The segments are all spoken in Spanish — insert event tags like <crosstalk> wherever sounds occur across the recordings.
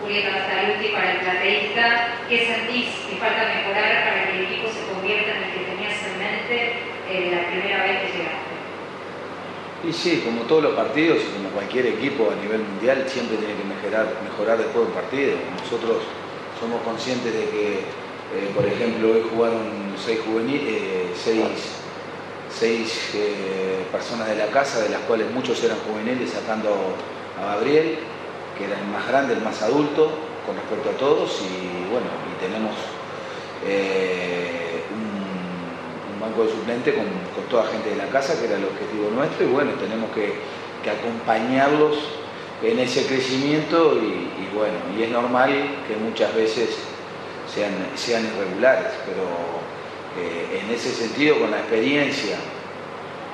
Julieta Mastaluti, para el plateísta, ¿qué sentís que falta mejorar para que el equipo se convierta en el que tenías en mente eh, la primera vez que llegaste? Y sí, como todos los partidos y como cualquier equipo a nivel mundial, siempre tiene que mejorar, mejorar después de un partido. Nosotros somos conscientes de que, eh, por ejemplo, hoy jugaron seis, juveniles, seis seis eh, personas de la casa, de las cuales muchos eran juveniles, sacando a Gabriel, que era el más grande, el más adulto con respecto a todos, y bueno, y tenemos eh, un, banco de suplente con, toda gente de la casa, que era el objetivo nuestro, y bueno, tenemos que, acompañarlos en ese crecimiento y, bueno, y es normal que muchas veces sean, sean irregulares, pero eh, en ese sentido, con la experiencia,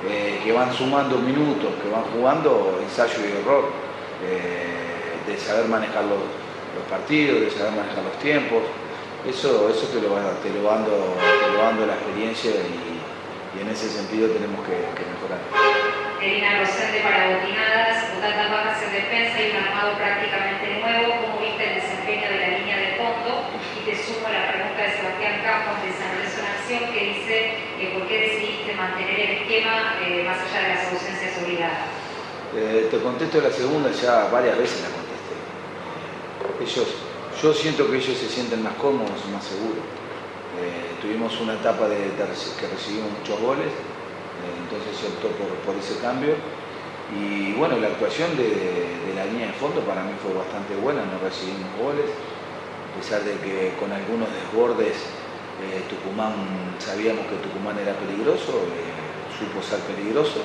eh, que van sumando minutos, que van jugando ensayo y error, de saber manejar los, partidos, de saber manejar los tiempos, eso, eso te, lo, te, lo ando, te lo ando la experiencia y, en ese sentido tenemos que, mejorar. Elina Rosende para Botinadas, tantas bajas en defensa y un armado prácticamente nuevo, ¿cómo viste el desempeño de la línea de fondo? Y te sumo la pregunta de Sebastián Campos de San Lorenzo que dice eh, por qué decidiste mantener el esquema eh, más allá de las ausencias obligadas. Eh, te contesto la segunda, ya varias veces la contesté. Ellos, yo siento que ellos se sienten más cómodos y más seguros. tuvimos una etapa que recibimos muchos goles, entonces se optó por, ese cambio. Y bueno, la actuación de, la línea de fondo para mí fue bastante buena, no recibimos goles, a pesar de que con algunos desbordes eh, Tucumán, sabíamos que Tucumán era peligroso, eh, supo ser peligroso,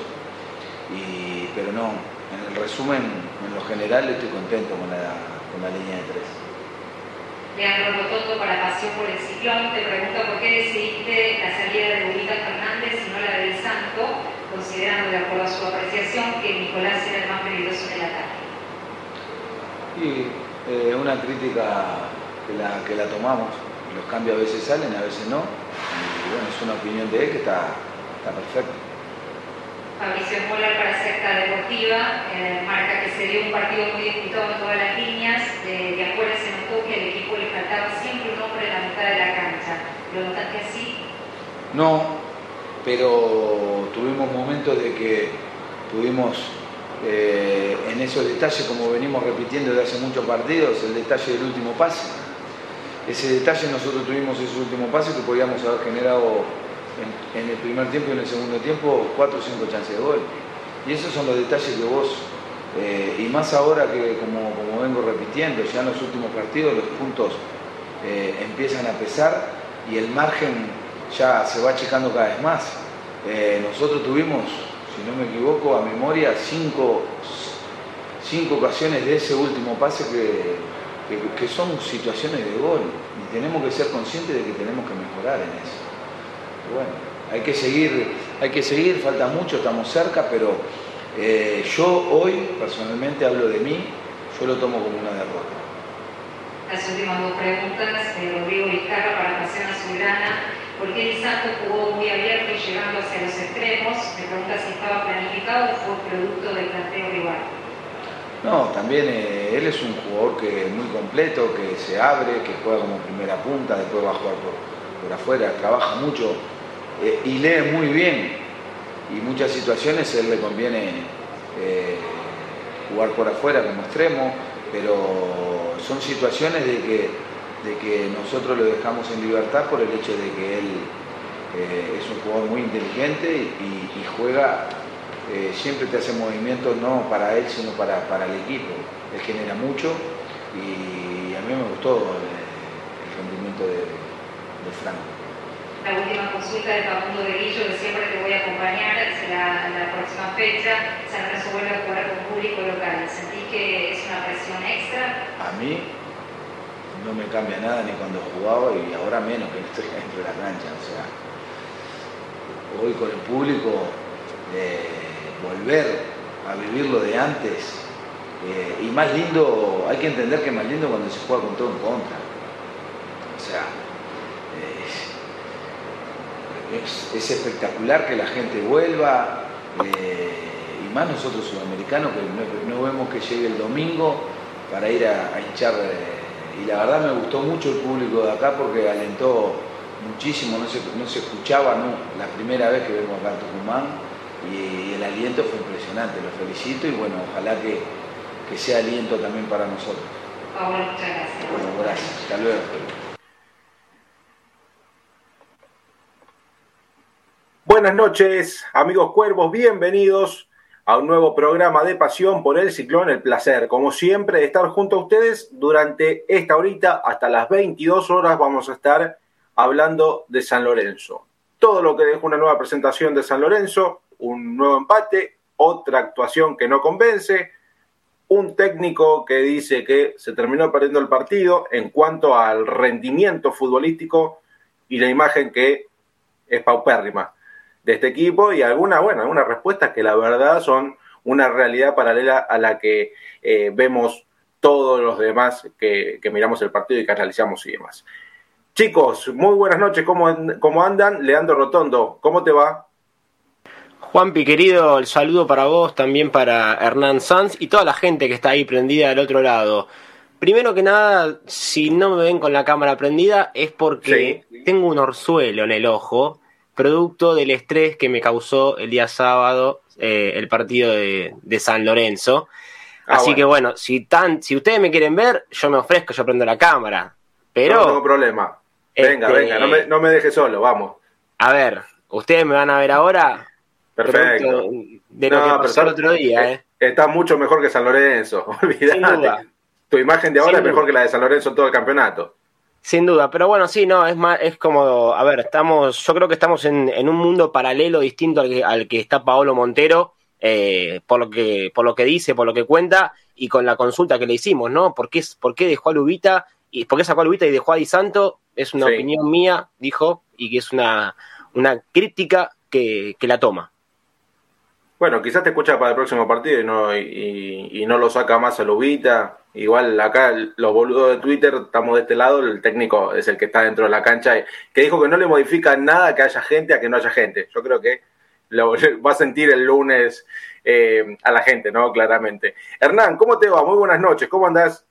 pero no, en el resumen, en lo general estoy contento con la, la línea de tres. Leandro Rotondo para Pasión por el Ciclón te pregunta por qué decidiste la salida de Lupita Fernández y no la del Santo, considerando de acuerdo a su apreciación que Nicolás era el más peligroso del ataque. Y eh, una crítica que la, que la tomamos, los cambios a veces salen, a veces no. Y bueno, es una opinión de él que está, está perfecta. Fabricio Moller para Secta Deportiva eh, marca que se dio un partido muy disputado en todas las líneas. De, afuera se notó que al equipo le faltaba siempre un hombre en la mitad de la cancha. ¿Lo notaste así? No, pero tuvimos momentos de que pudimos eh, en esos detalles, como venimos repitiendo de hace muchos partidos, el detalle del último pase ese detalle nosotros tuvimos ese último pase que podíamos haber generado en, el primer tiempo y en el segundo tiempo cuatro o cinco chances de gol. Y esos son los detalles que vos, eh, y más ahora que como, vengo repitiendo, ya en los últimos partidos los puntos eh, empiezan a pesar y el margen ya se va achicando cada vez más. Eh, nosotros tuvimos, si no me equivoco, a memoria cinco, cinco ocasiones de ese último pase que que, son situaciones de gol y tenemos que ser conscientes de que tenemos que mejorar en eso. Bueno, hay que seguir, hay que seguir, falta mucho, estamos cerca, pero eh, yo hoy personalmente hablo de mí, yo lo tomo como una derrota. Las últimas dos preguntas de Rodrigo Vizcarra para Pasión Azulgrana. ¿Por qué el Santos jugó muy abierto y llegando hacia los extremos? Me pregunta si estaba planificado o fue producto del planteo rival. No, también eh, él es un jugador que muy completo, que se abre, que juega como primera punta, después va a jugar por, afuera, trabaja mucho eh, y lee muy bien. Y muchas situaciones él le conviene eh, jugar por afuera como extremo, pero son situaciones de que, de que nosotros lo dejamos en libertad por el hecho de que él es un jugador muy inteligente y juega eh, siempre te hace movimientos no para él, sino para, el equipo. Él genera mucho y a mí me gustó el, rendimiento de, Franco. La última consulta de Facundo de Guillo, que siempre te voy a acompañar, será la próxima fecha. San Lorenzo vuelve a jugar con público local. ¿Sentís que es una presión extra? A mí no me cambia nada ni cuando jugaba y ahora menos que estoy <laughs> dentro de la cancha. O sea, hoy con el público. Eh, volver a vivir lo de antes. Eh, y más lindo, hay que entender que más lindo cuando se juega con todo en contra. O sea, es, espectacular que la gente vuelva, eh, y más nosotros sudamericanos que no, vemos que llegue el domingo para ir a, hinchar. y la verdad me gustó mucho el público de acá porque alentó muchísimo, no se, no se escuchaba ¿no? la primera vez que vemos acá en Tucumán y, el aliento fue impresionante, lo felicito y bueno, ojalá que, que sea aliento también para nosotros. muchas gracias. Bueno, gracias. Hasta luego. Buenas noches, amigos cuervos, bienvenidos a un nuevo programa de Pasión por el Ciclón, el placer, como siempre, de estar junto a ustedes durante esta horita, hasta las 22 horas vamos a estar hablando de San Lorenzo. Todo lo que dejó una nueva presentación de San Lorenzo, un nuevo empate, otra actuación que no convence, un técnico que dice que se terminó perdiendo el partido en cuanto al rendimiento futbolístico y la imagen que es paupérrima de este equipo y alguna, bueno, algunas respuestas que la verdad son una realidad paralela a la que eh, vemos todos los demás que, miramos el partido y que analizamos y demás. Chicos, muy buenas noches, ¿cómo, cómo andan? Leandro Rotondo, ¿cómo te va? Juanpi, querido, el saludo para vos, también para Hernán Sanz y toda la gente que está ahí prendida del otro lado. Primero que nada, si no me ven con la cámara prendida es porque tengo un orzuelo en el ojo producto del estrés que me causó el día sábado eh, el partido de, San Lorenzo. Ah, Así que bueno, si, tan, si ustedes me quieren ver, yo me ofrezco, yo prendo la cámara. Pero. No tengo problema. Venga, este, venga, no me, no me deje solo, vamos. A ver, ustedes me van a ver ahora. Perfecto. De lo que pasó el otro día, ¿eh? Está mucho mejor que San Lorenzo, <laughs> olvídate. Tu imagen de ahora es mejor que la de San Lorenzo en todo el campeonato. Sin duda, pero bueno, sí, no, es más, es como, a ver, estamos, yo creo que estamos en, en un mundo paralelo distinto al que, al que está Paolo Montero, eh, por lo que, por lo que dice, por lo que cuenta, y con la consulta que le hicimos, ¿no? ¿Por qué, por qué dejó a Lubita? Y por qué sacó a Lubita y dejó a Di Santo? Es una opinión mía, dijo, y que es una, una crítica que, que la toma. Bueno, quizás te escucha para el próximo partido y no, y, no lo saca más a Lubita. Igual acá los boludos de Twitter estamos de este lado, el técnico es el que está dentro de la cancha, que dijo que no le modifica nada que haya gente a que no haya gente. Yo creo que lo <laughs> va a sentir el lunes eh, a la gente, ¿no? Claramente. Hernán, ¿cómo te va? Muy buenas noches, ¿cómo andás?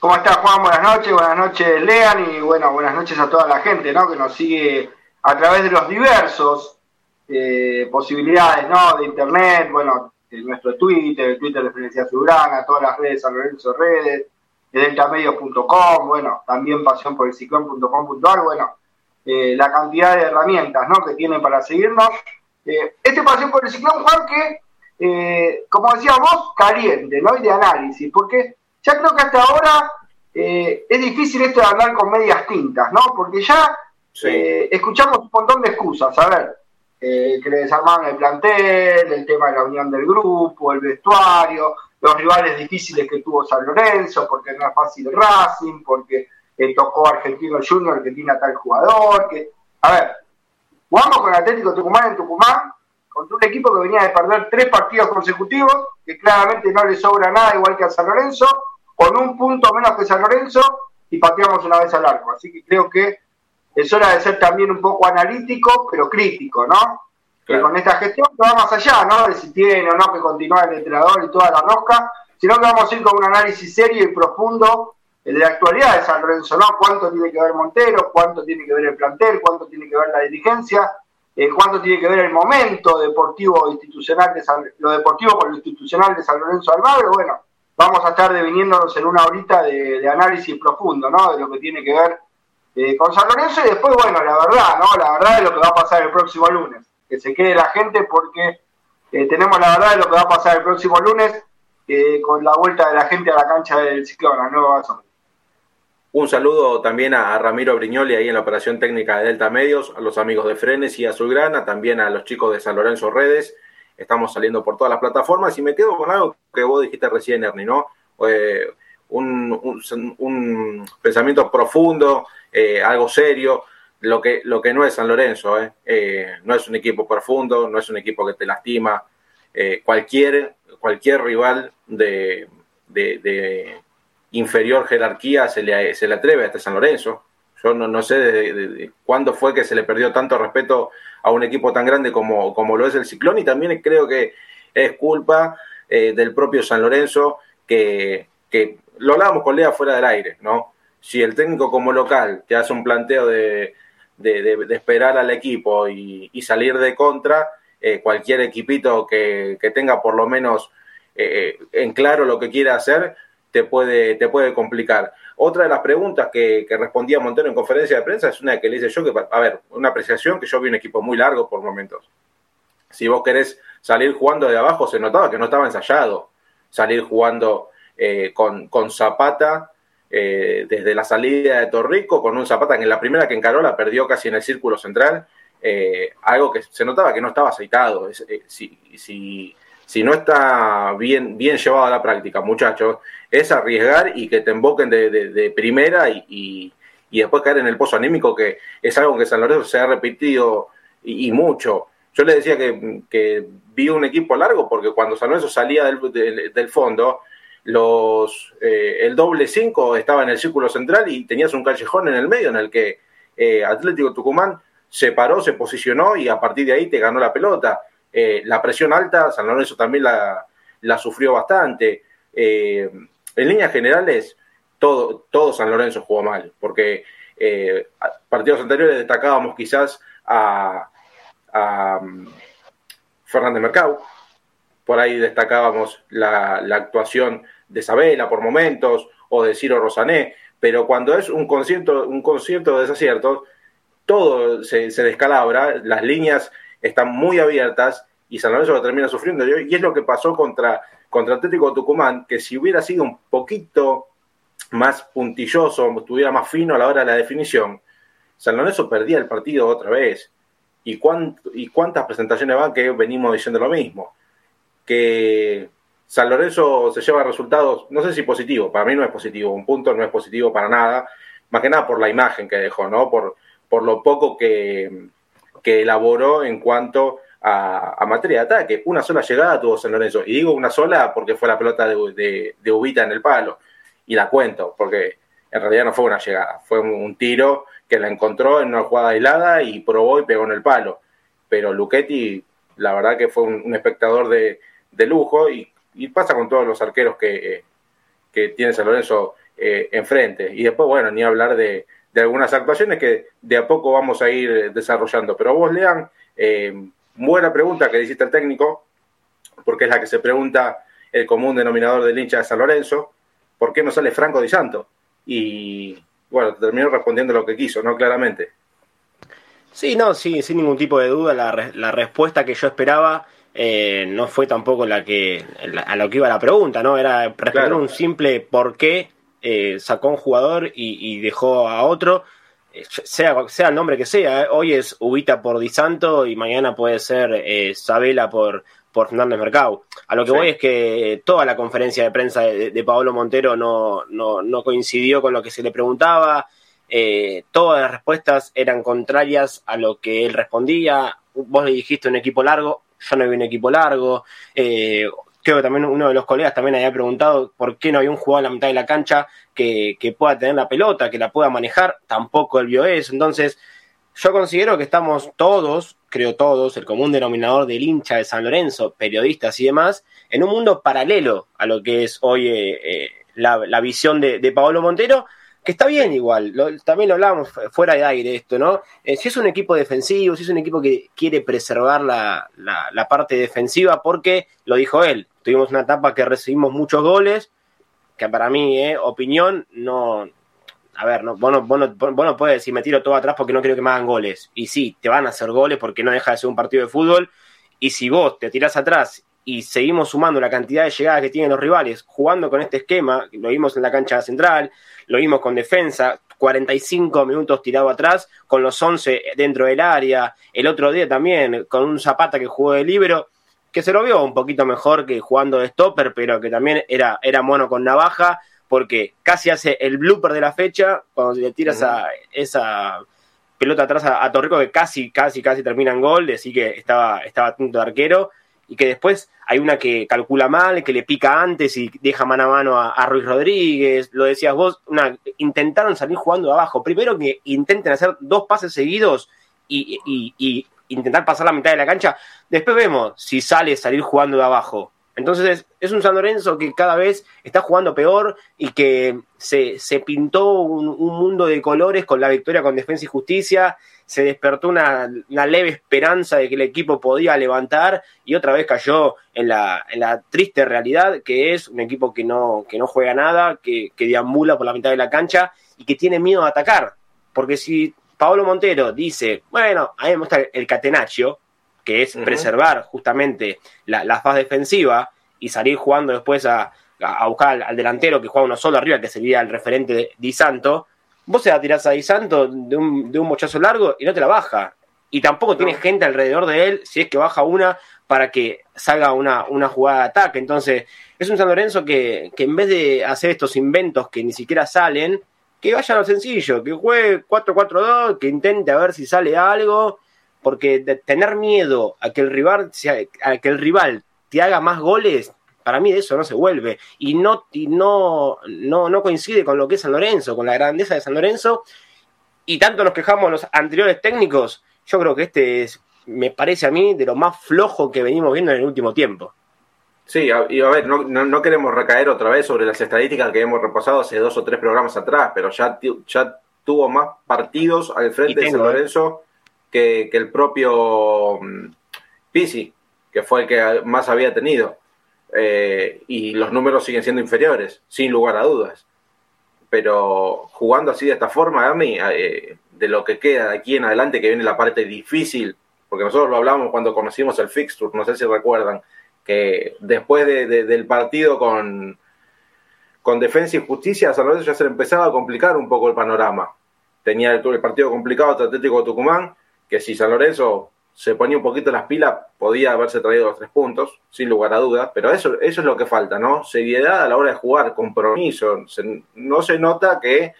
¿Cómo estás, Juan? Buenas noches, buenas noches, Lean, y bueno, buenas noches a toda la gente, ¿no? Que nos sigue a través de los diversos eh, posibilidades ¿no? de internet, bueno, nuestro Twitter, el Twitter de Felicidad Subrana, todas las redes, San Lorenzo Redes, deltamedios.com, bueno, también pasión por el ciclón.com.ar, bueno, eh, la cantidad de herramientas ¿no? que tienen para seguirnos. Eh, este pasión por el ciclón, Juan, que, como decías vos, caliente, ¿no? Y de análisis, porque ya creo que hasta ahora es difícil esto de hablar con medias tintas, ¿no? Porque ya escuchamos un montón de excusas. A ver, eh, que le desarmaron el plantel, el tema de la unión del grupo, el vestuario, los rivales difíciles que tuvo San Lorenzo, porque no es fácil Racing, porque le tocó Argentino Junior que tiene a tal jugador, que, a ver, jugamos con Atlético Tucumán en Tucumán, contra un equipo que venía de perder tres partidos consecutivos, que claramente no le sobra nada igual que a San Lorenzo, con un punto menos que San Lorenzo, y pateamos una vez al arco. Así que creo que es hora de ser también un poco analítico, pero crítico, ¿no? Que con esta gestión que va más allá, ¿no? De si tiene o no que continuar el entrenador y toda la rosca, sino que vamos a ir con un análisis serio y profundo de la actualidad de San Lorenzo, ¿no? Cuánto tiene que ver Montero, cuánto tiene que ver el plantel, cuánto tiene que ver la dirigencia, eh, cuánto tiene que ver el momento deportivo institucional de San, lo deportivo con lo institucional de San Lorenzo Almagro, bueno, vamos a estar deviniéndonos en una horita de, de análisis profundo, ¿no? De lo que tiene que ver eh, con San Lorenzo y después, bueno, la verdad, ¿no? La verdad de lo que va a pasar el próximo lunes. Que se quede la gente porque eh, tenemos la verdad de lo que va a pasar el próximo lunes eh, con la vuelta de la gente a la cancha del Ciclón, a Nueva Un saludo también a, Ramiro Briñoli ahí en la operación técnica de Delta Medios, a los amigos de Frenes y Azulgrana, también a los chicos de San Lorenzo Redes. Estamos saliendo por todas las plataformas y me quedo con algo que vos dijiste recién, Ernie, ¿no? un, un, pensamiento profundo, eh, algo serio, lo que, lo que no es San Lorenzo, eh. Eh, no es un equipo profundo, no es un equipo que te lastima. cualquier, cualquier rival de, de, inferior jerarquía se le, se le atreve a este San Lorenzo. Yo no, no sé de, cuándo fue que se le perdió tanto respeto a un equipo tan grande como, como lo es el Ciclón y también creo que es culpa del propio San Lorenzo que, lo hablábamos con Lea fuera del aire, ¿no? Si el técnico como local te hace un planteo de, esperar al equipo y, salir de contra, eh, cualquier equipito que, tenga por lo menos eh, en claro lo que quiere hacer, te puede, te puede complicar. Otra de las preguntas que, respondía Montero en conferencia de prensa es una que le hice yo, que, a ver, una apreciación que yo vi un equipo muy largo por momentos. Si vos querés salir jugando de abajo, se notaba que no estaba ensayado. Salir jugando eh, con, con, Zapata eh, desde la salida de Torrico, con un Zapata que en la primera que encaró la perdió casi en el círculo central. Eh, algo que se notaba que no estaba aceitado. si, si, si no está bien, bien llevado a la práctica, muchachos, es arriesgar y que te emboquen de, primera y, después caer en el pozo anímico, que es algo que San Lorenzo se ha repetido y, mucho. Yo le decía que, vi un equipo largo porque cuando San Lorenzo salía del, fondo, los, eh, el doble 5 estaba en el círculo central y tenías un callejón en el medio en el que eh, Atlético Tucumán se paró, se posicionó y a partir de ahí te ganó la pelota. Eh, la presión alta, San Lorenzo también la, la sufrió bastante. En líneas generales, todo, todo San Lorenzo jugó mal, porque partidos anteriores destacábamos quizás a, a um, Fernández Mercado, por ahí destacábamos la, actuación de Sabela por momentos, o de Ciro Rosané, pero cuando es un concierto, un concierto de desaciertos, todo se, descalabra, las líneas están muy abiertas y San Lorenzo lo termina sufriendo. Y es lo que pasó contra, contra Atlético Tucumán, que si hubiera sido un poquito más puntilloso, estuviera más fino a la hora de la definición, San Lorenzo perdía el partido otra vez. ¿Y, y cuántas presentaciones van que venimos diciendo lo mismo? Que San Lorenzo se lleva resultados, no sé si positivo, para mí no es positivo, un punto no es positivo para nada, más que nada por la imagen que dejó, ¿no? Por, por lo poco que, que elaboró en cuanto a, materia de ataque. Una sola llegada tuvo San Lorenzo. Y digo una sola porque fue la pelota de, de, Ubita en el palo. Y la cuento, porque en realidad no fue una llegada, fue un, tiro que la encontró en una jugada aislada y probó y pegó en el palo. Pero Luchetti, la verdad que fue un, espectador de, lujo y, pasa con todos los arqueros que, que tiene San Lorenzo eh, enfrente. Y después, bueno, ni hablar de, de algunas actuaciones que de a poco vamos a ir desarrollando. Pero vos, Lean, eh, buena pregunta que le hiciste al técnico, porque es la que se pregunta el común denominador del hincha de San Lorenzo, ¿por qué no sale Franco Di Santo? Y bueno, terminó respondiendo lo que quiso, ¿no? Claramente. Sí, no, sí, sin ningún tipo de duda, la, la respuesta que yo esperaba eh, no fue tampoco la que a lo que iba la pregunta, ¿no? Era responder un simple por qué eh, sacó un jugador y, dejó a otro, eh, sea, sea el nombre que sea. Eh. Hoy es Ubita por Di Santo y mañana puede ser Sabela por, por Fernández Mercado. A lo que voy es que toda la conferencia de prensa de, de Paolo Montero no, no, no, coincidió con lo que se le preguntaba. todas las respuestas eran contrarias a lo que él respondía. Vos le dijiste un equipo largo, yo no vi un equipo largo creo que también uno de los colegas también había preguntado por qué no había un jugador en la mitad de la cancha que, pueda tener la pelota, que la pueda manejar, tampoco él vio eso. Entonces, yo considero que estamos todos, creo todos, el común denominador del hincha de San Lorenzo, periodistas y demás, en un mundo paralelo a lo que es hoy eh, eh, la, visión de, de Paolo Montero, que está bien igual, también lo hablábamos fuera de aire esto, ¿no? Eh, si es un equipo defensivo, si es un equipo que quiere preservar la, la, parte defensiva, porque, lo dijo él, tuvimos una etapa que recibimos muchos goles, que para mí, eh, opinión, no... A ver, no, vos, no, vos, puedes decir me tiro todo atrás porque no quiero que me hagan goles. Y sí, te van a hacer goles porque no deja de ser un partido de fútbol. Y si vos te tirás atrás y seguimos sumando la cantidad de llegadas que tienen los rivales, jugando con este esquema, lo vimos en la cancha central, lo vimos con defensa, 45 minutos tirado atrás, con los 11 dentro del área, el otro día también con un Zapata que jugó de libro, que se lo vio un poquito mejor que jugando de stopper, pero que también era, era mono con navaja, porque casi hace el blooper de la fecha, cuando le tiras a esa pelota atrás a, Torrico, que casi, casi, casi termina en gol, así que estaba, estaba atento de arquero, y que después hay una que calcula mal, que le pica antes y deja mano a mano a, Ruiz Rodríguez, lo decías vos, una, intentaron salir jugando de abajo. Primero que intenten hacer dos pases seguidos y, intentar pasar la mitad de la cancha. Después vemos si sale salir jugando de abajo. Entonces es un San Lorenzo que cada vez está jugando peor y que se, pintó un, mundo de colores con la victoria con Defensa y Justicia, se despertó una, una, leve esperanza de que el equipo podía levantar y otra vez cayó en la, en la triste realidad que es un equipo que no, que no juega nada, que, que deambula por la mitad de la cancha y que tiene miedo a atacar. Porque si Pablo Montero dice, bueno, a mí me gusta el catenaccio, que es uh -huh. preservar justamente la, la, faz defensiva y salir jugando después a, a buscar al, al, delantero que juega uno solo arriba, que sería el referente de Di Santo, vos se la tirás a Di Santo de un, de un mochazo largo y no te la baja. Y tampoco no. tiene gente alrededor de él, si es que baja una, para que salga una, una jugada de ataque. Entonces, es un San Lorenzo que, que en vez de hacer estos inventos que ni siquiera salen, que vaya a lo sencillo, que juegue 4-4-2, que intente a ver si sale algo, porque de tener miedo a que el rival a que el rival te haga más goles, para mí de eso no se vuelve y no y no no no coincide con lo que es San Lorenzo, con la grandeza de San Lorenzo y tanto nos quejamos los anteriores técnicos, yo creo que este es me parece a mí de lo más flojo que venimos viendo en el último tiempo. Sí, y a ver, no, no, no, queremos recaer otra vez sobre las estadísticas que hemos repasado hace dos o tres programas atrás, pero ya, ya tuvo más partidos al frente tengo, de San ¿eh? Lorenzo que, que el propio um, Pisi, que fue el que más había tenido. Eh, y los números siguen siendo inferiores, sin lugar a dudas. Pero jugando así de esta forma, a mí, eh, de lo que queda de aquí en adelante, que viene la parte difícil, porque nosotros lo hablamos cuando conocimos el fixture, no sé si recuerdan, que después de, de, del partido con, con Defensa y Justicia, a San Lorenzo ya se empezaba a complicar un poco el panorama. Tenía el, partido complicado Atlético Tucumán, que si San Lorenzo se ponía un poquito las pilas, podía haberse traído los tres puntos, sin lugar a dudas, pero eso, eso es lo que falta, ¿no? Seriedad a la hora de jugar, compromiso. No se nota que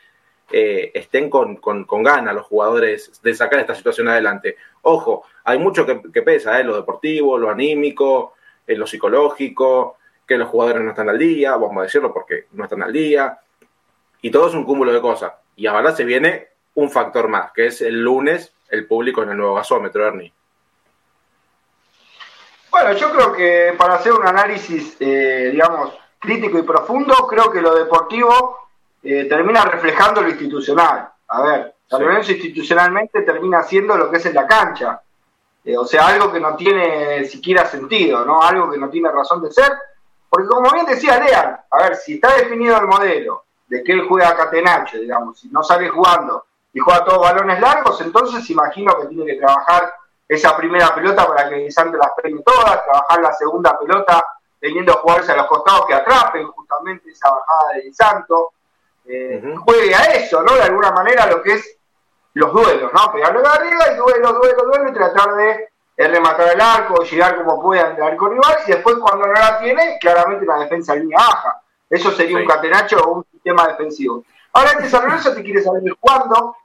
eh, estén con, con, con ganas los jugadores de sacar esta situación adelante. Ojo, hay mucho que, pesa, ¿eh? Lo deportivo, lo anímico, en lo psicológico, que los jugadores no están al día, vamos a decirlo porque no están al día, y todo es un cúmulo de cosas. Y ahora se viene un factor más, que es el lunes el público en el nuevo gasómetro, Ernie. Bueno, yo creo que para hacer un análisis, eh, digamos, crítico y profundo, creo que lo deportivo eh, termina reflejando lo institucional. A ver, San Lorenzo institucionalmente termina siendo lo que es en la cancha. Eh, o sea, algo que no tiene siquiera sentido, ¿no? Algo que no tiene razón de ser. Porque como bien decía Lean, a ver, si está definido el modelo de que él juega a Catenacho, digamos, si no sale jugando y juega todos balones largos, entonces imagino que tiene que trabajar esa primera pelota para que Santos las premie todas, trabajar la segunda pelota teniendo a jugarse a los costados que atrapen justamente esa bajada de Santo. Eh, uh -huh. Juegue a eso, ¿no? De alguna manera lo que es los duelos, ¿no? Pegarlo de arriba y duelo, duelo, duelo y tratar de rematar el arco, llegar como pueda al arco rival y después cuando no la tiene, claramente la defensa línea baja. Eso sería sí. un catenacho o un sistema defensivo. Ahora este San Lorenzo te quiere saber cuándo.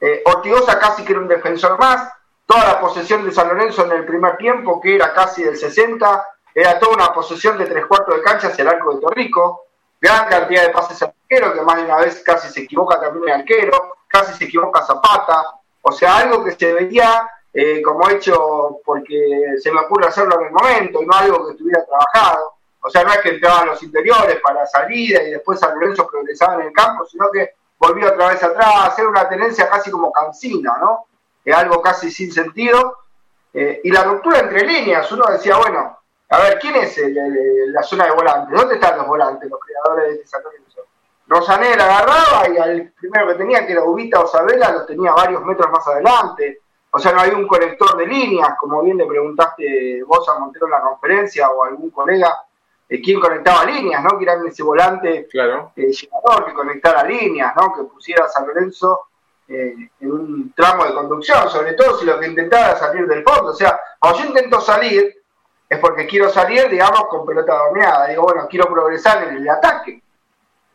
Eh, Ortigosa casi que era un defensor más. Toda la posesión de San Lorenzo en el primer tiempo, que era casi del 60, era toda una posesión de tres cuartos de cancha hacia el arco de Torrico. Gran cantidad de pases al arquero, que más de una vez casi se equivoca también el arquero casi se equivoca Zapata, o sea, algo que se veía eh, como hecho porque se me ocurre hacerlo en el momento y no algo que estuviera trabajado. O sea, no es que entraban los interiores para salida y después San Lorenzo progresaba en el campo, sino que volvió otra vez atrás, hacer una tenencia casi como cansina, ¿no? Es algo casi sin sentido. Eh, y la ruptura entre líneas, uno decía, bueno, a ver, ¿quién es el, el, la zona de volantes? ¿Dónde están los volantes, los creadores de este San Lorenzo? Rosanel agarraba y al primero que tenía, que era Ubita o Sabela, los tenía varios metros más adelante. O sea, no hay un conector de líneas, como bien le preguntaste vos a Montero en la conferencia o a algún colega, eh, quién conectaba líneas, ¿no? Que era ese volante claro. eh, llegador que conectara líneas, ¿no? Que pusiera a San Lorenzo eh, en un tramo de conducción, sobre todo si lo que intentaba era salir del fondo. O sea, cuando yo intento salir, es porque quiero salir, digamos, con pelota dominada. Digo, bueno, quiero progresar en el ataque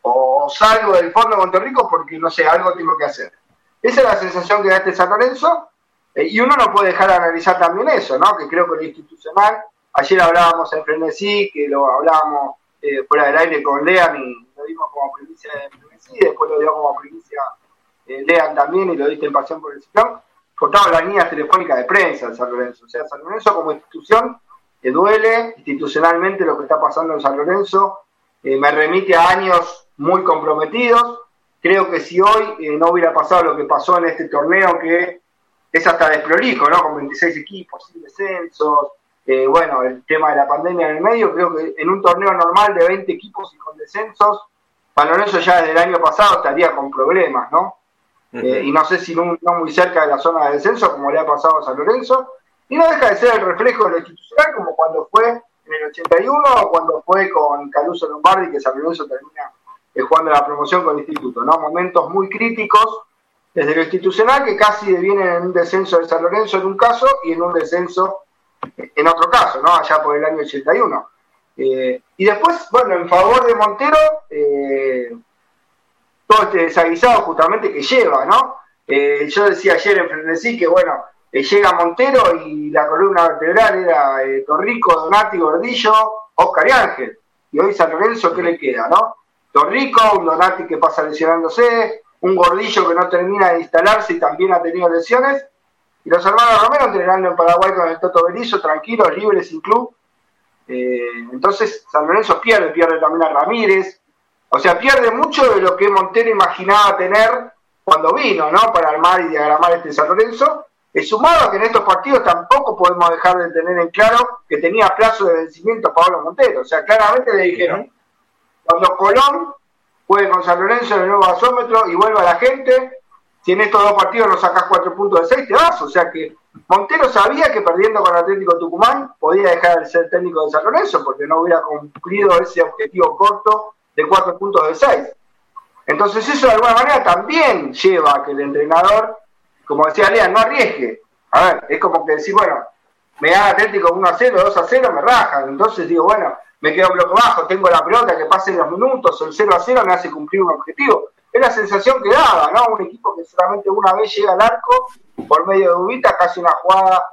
o salgo del fondo de Monterrico porque, no sé, algo tengo que hacer. Esa es la sensación que da este San Lorenzo, eh, y uno no puede dejar de analizar también eso, ¿no? Que creo que lo institucional, ayer hablábamos en Frenesí, que lo hablábamos eh, fuera del aire con Lean y lo dimos como primicia de Frenesí, después lo dio como primicia Lean también y lo diste en Pasión por el Ciclón, cortaban las líneas telefónicas de prensa de San Lorenzo. O sea, San Lorenzo como institución que duele institucionalmente lo que está pasando en San Lorenzo, eh, me remite a años muy comprometidos. Creo que si hoy eh, no hubiera pasado lo que pasó en este torneo, que es hasta desprolijo, ¿no? Con 26 equipos, sin descensos, eh, bueno, el tema de la pandemia en el medio, creo que en un torneo normal de 20 equipos y con descensos, San Lorenzo ya desde el año pasado estaría con problemas, ¿no? Y no sé si no, muy cerca de la zona de descenso, como le ha pasado a San Lorenzo, y no deja de ser el reflejo de lo institucional, como cuando fue en el 81 o cuando fue con Caruso Lombardi, que San Lorenzo termina eh, jugando la promoción con el instituto, ¿no? Momentos muy críticos desde lo institucional que casi devienen en un descenso de San Lorenzo en un caso y en un descenso en otro caso, ¿no? Allá por el año 81. Eh, y después, bueno, en favor de Montero, eh, todo este desaguisado justamente que lleva, ¿no? yo decía ayer en Frenesí que, bueno, eh, llega Montero y la columna vertebral era eh, Torrico, Donati, Gordillo, Oscar y Ángel. Y hoy San Lorenzo, ¿qué le queda, no? Torrico, un Donati que pasa lesionándose, un Gordillo que no termina de instalarse y también ha tenido lesiones, y los hermanos Romero entrenando en Paraguay con el Toto Berizo, tranquilos, libres, sin club. Eh, entonces San Lorenzo pierde, pierde también a Ramírez, o sea, pierde mucho de lo que Montero imaginaba tener cuando vino, ¿no? Para armar y diagramar este San Lorenzo, sumado a que en estos partidos tampoco podemos dejar de tener en claro que tenía plazo de vencimiento Pablo Montero. O sea, claramente le dijeron, cuando Colón juegue con San Lorenzo en el nuevo gasómetro y vuelva a la gente, si en estos dos partidos no sacas cuatro puntos de seis, te vas. O sea que Montero sabía que perdiendo con Atlético Tucumán podía dejar de ser técnico de San Lorenzo porque no hubiera cumplido ese objetivo corto de cuatro puntos de seis. Entonces eso de alguna manera también lleva a que el entrenador como decía Lea, no arriesgue. A ver, es como que decir, bueno, me da Atlético 1 a 0, 2 a 0, me rajan. Entonces digo, bueno, me quedo bloque bajo, tengo la pelota, que pasen los minutos, el 0 a 0 me hace cumplir un objetivo. Es la sensación que daba, ¿no? Un equipo que solamente una vez llega al arco, por medio de Ubita, casi una jugada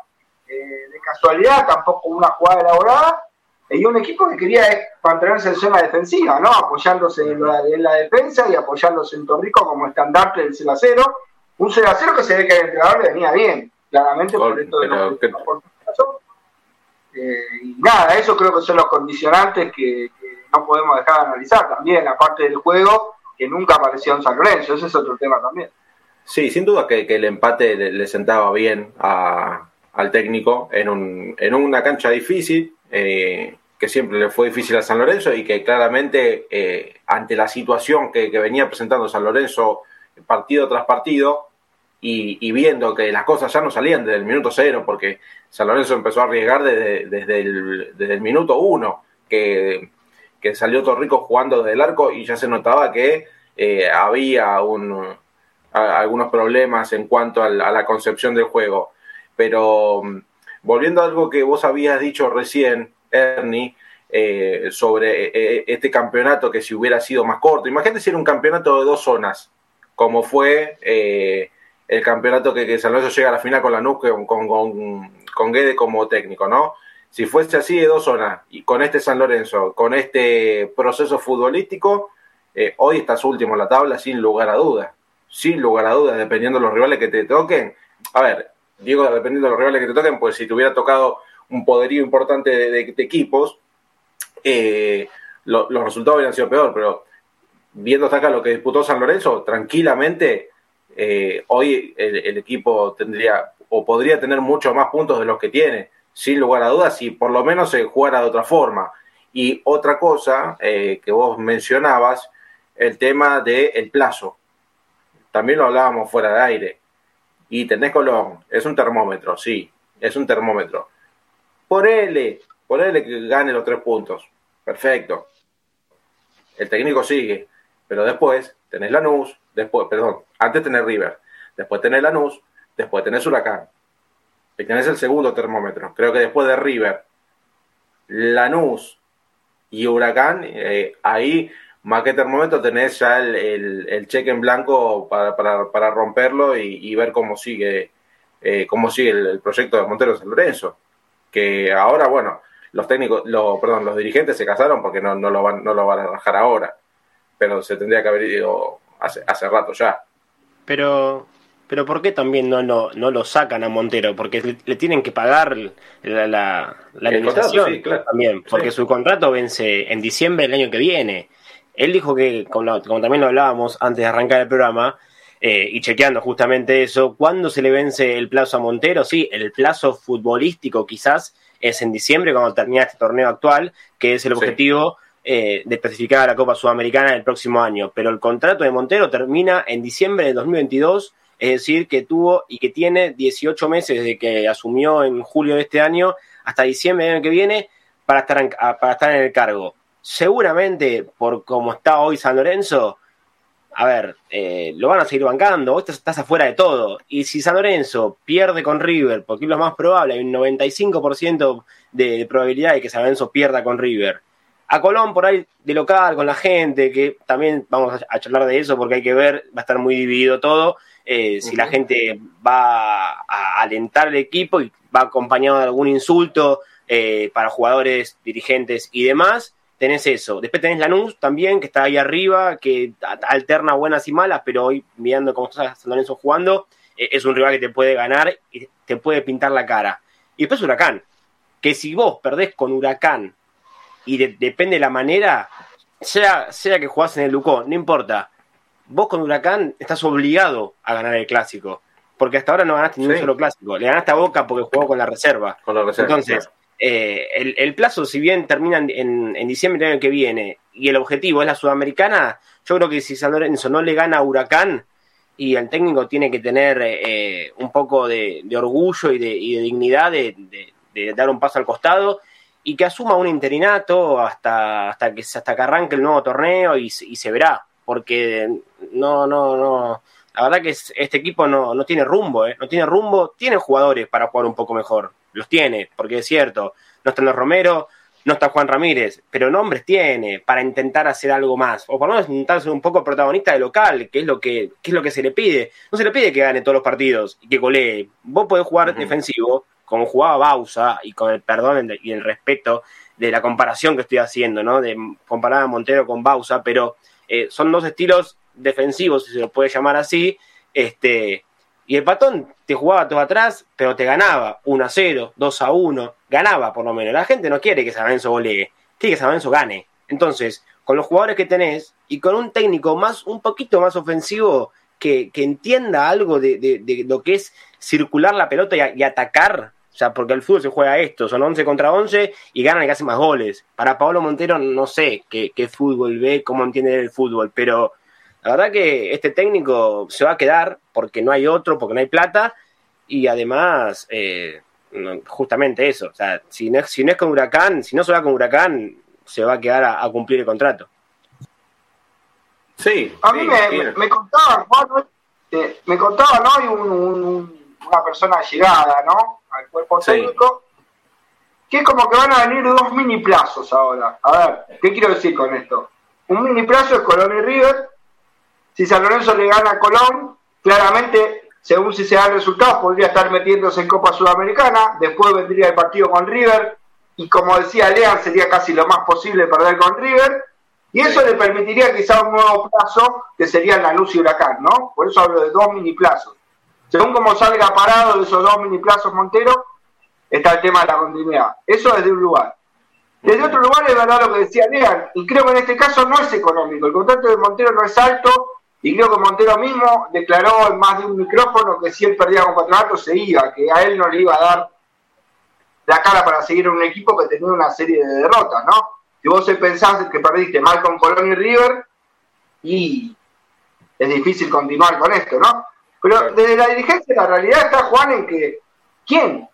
eh, de casualidad, tampoco una jugada elaborada, y un equipo que quería mantenerse en zona defensiva, ¿no? Apoyándose en la, defensa y apoyándose en Torrico como estandarte del 0 a 0 un 0 a 0 que se ve que el entrenador le venía bien, claramente por esto de los, eh, y nada, eso creo que son los condicionantes que, no podemos dejar de analizar también, aparte del juego, que nunca apareció en San Lorenzo, ese es otro tema también. Sí, sin duda que, el empate le, sentaba bien al técnico en, un, en una cancha difícil, eh, que siempre le fue difícil a San Lorenzo y que claramente eh, ante la situación que, que, venía presentando San Lorenzo partido tras partido, y, viendo que las cosas ya no salían desde el minuto cero, porque San Lorenzo empezó a arriesgar desde, desde, el, minuto uno, que, salió Torrico jugando desde el arco y ya se notaba que eh, había un, algunos problemas en cuanto a la, concepción del juego. Pero volviendo a algo que vos habías dicho recién, Ernie, eh, sobre eh, este campeonato que si hubiera sido más corto, imagínate si era un campeonato de dos zonas, como fue el campeonato que, San Lorenzo llega a la final con la NUC con, con, Guede como técnico, ¿no? Si fuese así de dos zonas y con este San Lorenzo, con este proceso futbolístico, eh, hoy estás último en la tabla sin lugar a dudas. Sin lugar a dudas, dependiendo de los rivales que te toquen. A ver, digo, dependiendo de los rivales que te toquen, pues si te hubiera tocado un poderío importante de, equipos, eh, los resultados hubieran sido peor, pero viendo hasta acá lo que disputó San Lorenzo, tranquilamente eh, hoy el, equipo tendría o podría tener muchos más puntos de los que tiene, sin lugar a dudas, si por lo menos se jugara de otra forma. Y otra cosa eh, que vos mencionabas, el tema del plazo. También lo hablábamos fuera de aire. Y tenés Colón, es un termómetro, sí, es un termómetro. Por L que gane los tres puntos. Perfecto. El técnico sigue, pero después tenés Lanús, después, perdón, antes tenés River, después tenés Lanús, después tenés Huracán. Y tenés el segundo termómetro. Creo que después de River, Lanús y Huracán, eh, ahí más que termómetro tenés ya el, cheque en blanco para, romperlo y, ver cómo sigue, eh, cómo sigue el, proyecto de Montero San Lorenzo. Que ahora, bueno, los técnicos, lo, perdón, los dirigentes se casaron porque no, no, lo van, no lo van a rajar ahora. Pero se tendría que haber ido hace, hace rato ya. Pero, pero ¿por qué también no, no, no lo sacan a Montero? Porque le, tienen que pagar la, la, la también, porque su contrato vence en diciembre del año que viene. Él dijo que, como, también lo hablábamos antes de arrancar el programa, eh, y chequeando justamente eso, ¿cuándo se le vence el plazo a Montero? Sí, el plazo futbolístico quizás es en diciembre, cuando termina este torneo actual, que es el objetivo eh, de especificar a la Copa Sudamericana el próximo año. Pero el contrato de Montero termina en diciembre de 2022, es decir, que tuvo y que tiene 18 meses desde que asumió en julio de este año hasta diciembre del año que viene para estar en, para estar en el cargo. Seguramente, por como está hoy San Lorenzo, a ver, eh, lo van a seguir bancando, vos estás, afuera de todo. Y si San Lorenzo pierde con River, porque es lo más probable, hay un 95% de probabilidad de que San Lorenzo pierda con River. A Colón por ahí de local, con la gente, que también vamos a, charlar de eso porque hay que ver, va a estar muy dividido todo, eh, si la gente va a alentar el equipo y va acompañado de algún insulto eh, para jugadores, dirigentes y demás tenés eso. Después tenés Lanús también, que está ahí arriba, que alterna buenas y malas, pero hoy, mirando cómo está San Lorenzo jugando, eh, es un rival que te puede ganar y te puede pintar la cara. Y después Huracán, que si vos perdés con Huracán y depende de la manera, sea, sea que jugás en el Lucó, no importa. Vos con Huracán estás obligado a ganar el clásico. Porque hasta ahora no ganaste ni un solo clásico. Le ganaste a Boca porque jugó con la reserva. Con la reserva. Entonces, eh, el, plazo, si bien termina en, diciembre del año que viene y el objetivo es la sudamericana, yo creo que si San Lorenzo no le gana a Huracán y el técnico tiene que tener eh, un poco de, orgullo y de, dignidad de, dar un paso al costado y que asuma un interinato hasta, hasta, que, hasta que arranque el nuevo torneo y, y se verá, porque no, no, no. La verdad que este equipo no, no tiene rumbo, ¿eh? no tiene rumbo, tiene jugadores para jugar un poco mejor los tiene, porque es cierto, no están los Romero, no está Juan Ramírez, pero nombres tiene para intentar hacer algo más, o por lo menos intentar ser un poco protagonista de local, que es lo que, es lo que se le pide. No se le pide que gane todos los partidos y que golee. Vos podés jugar defensivo, como jugaba Bausa, y con el perdón y el respeto de la comparación que estoy haciendo, ¿no? De comparar a Montero con Bausa, pero eh, son dos estilos defensivos, si se lo puede llamar así, este, y el patón te jugaba todo atrás, pero te ganaba 1 a 0, 2 a 1, ganaba por lo menos. La gente no quiere que San Lorenzo golee, quiere que San Lorenzo gane. Entonces, con los jugadores que tenés y con un técnico más, un poquito más ofensivo que, entienda algo de, lo que es circular la pelota y, atacar, o sea, porque el fútbol se juega esto, son 11 contra 11 y ganan y hacen más goles. Para Pablo Montero no sé qué, qué fútbol ve, cómo entiende el fútbol, pero la verdad que este técnico se va a quedar porque no hay otro, porque no hay plata y además, eh, justamente eso, o sea, si no, si no es con Huracán, si no se va con Huracán, se va a quedar a, cumplir el contrato. Sí, a mí me, me, contaban, eh, me contaban hoy una persona llegada, ¿no? Al cuerpo técnico, que es como que van a venir dos mini plazos ahora. A ver, ¿qué quiero decir con esto? Un mini plazo es Colón y River, si San Lorenzo le gana a Colón, claramente, según si se dan resultados, podría estar metiéndose en Copa Sudamericana. Después vendría el partido con River. Y como decía Lean, sería casi lo más posible perder con River. Y eso le permitiría quizá un nuevo plazo, que sería la luz y huracán, ¿no? Por eso hablo de dos mini plazos. Según como salga parado de esos dos mini plazos Montero, está el tema de la continuidad. Eso desde un lugar. Desde otro lugar es verdad lo que decía Lean, y creo que en este caso no es económico. El contrato de Montero no es alto, y creo que Montero mismo declaró en más de un micrófono que si él perdía con Patronato se iba, que a él no le iba a dar la cara para seguir en un equipo que tenía una serie de derrotas, ¿no? Si vos pensás que perdiste mal con Colón y River, y es difícil continuar con esto, ¿no? Pero desde la dirigencia la realidad está Juan en que, ¿quién?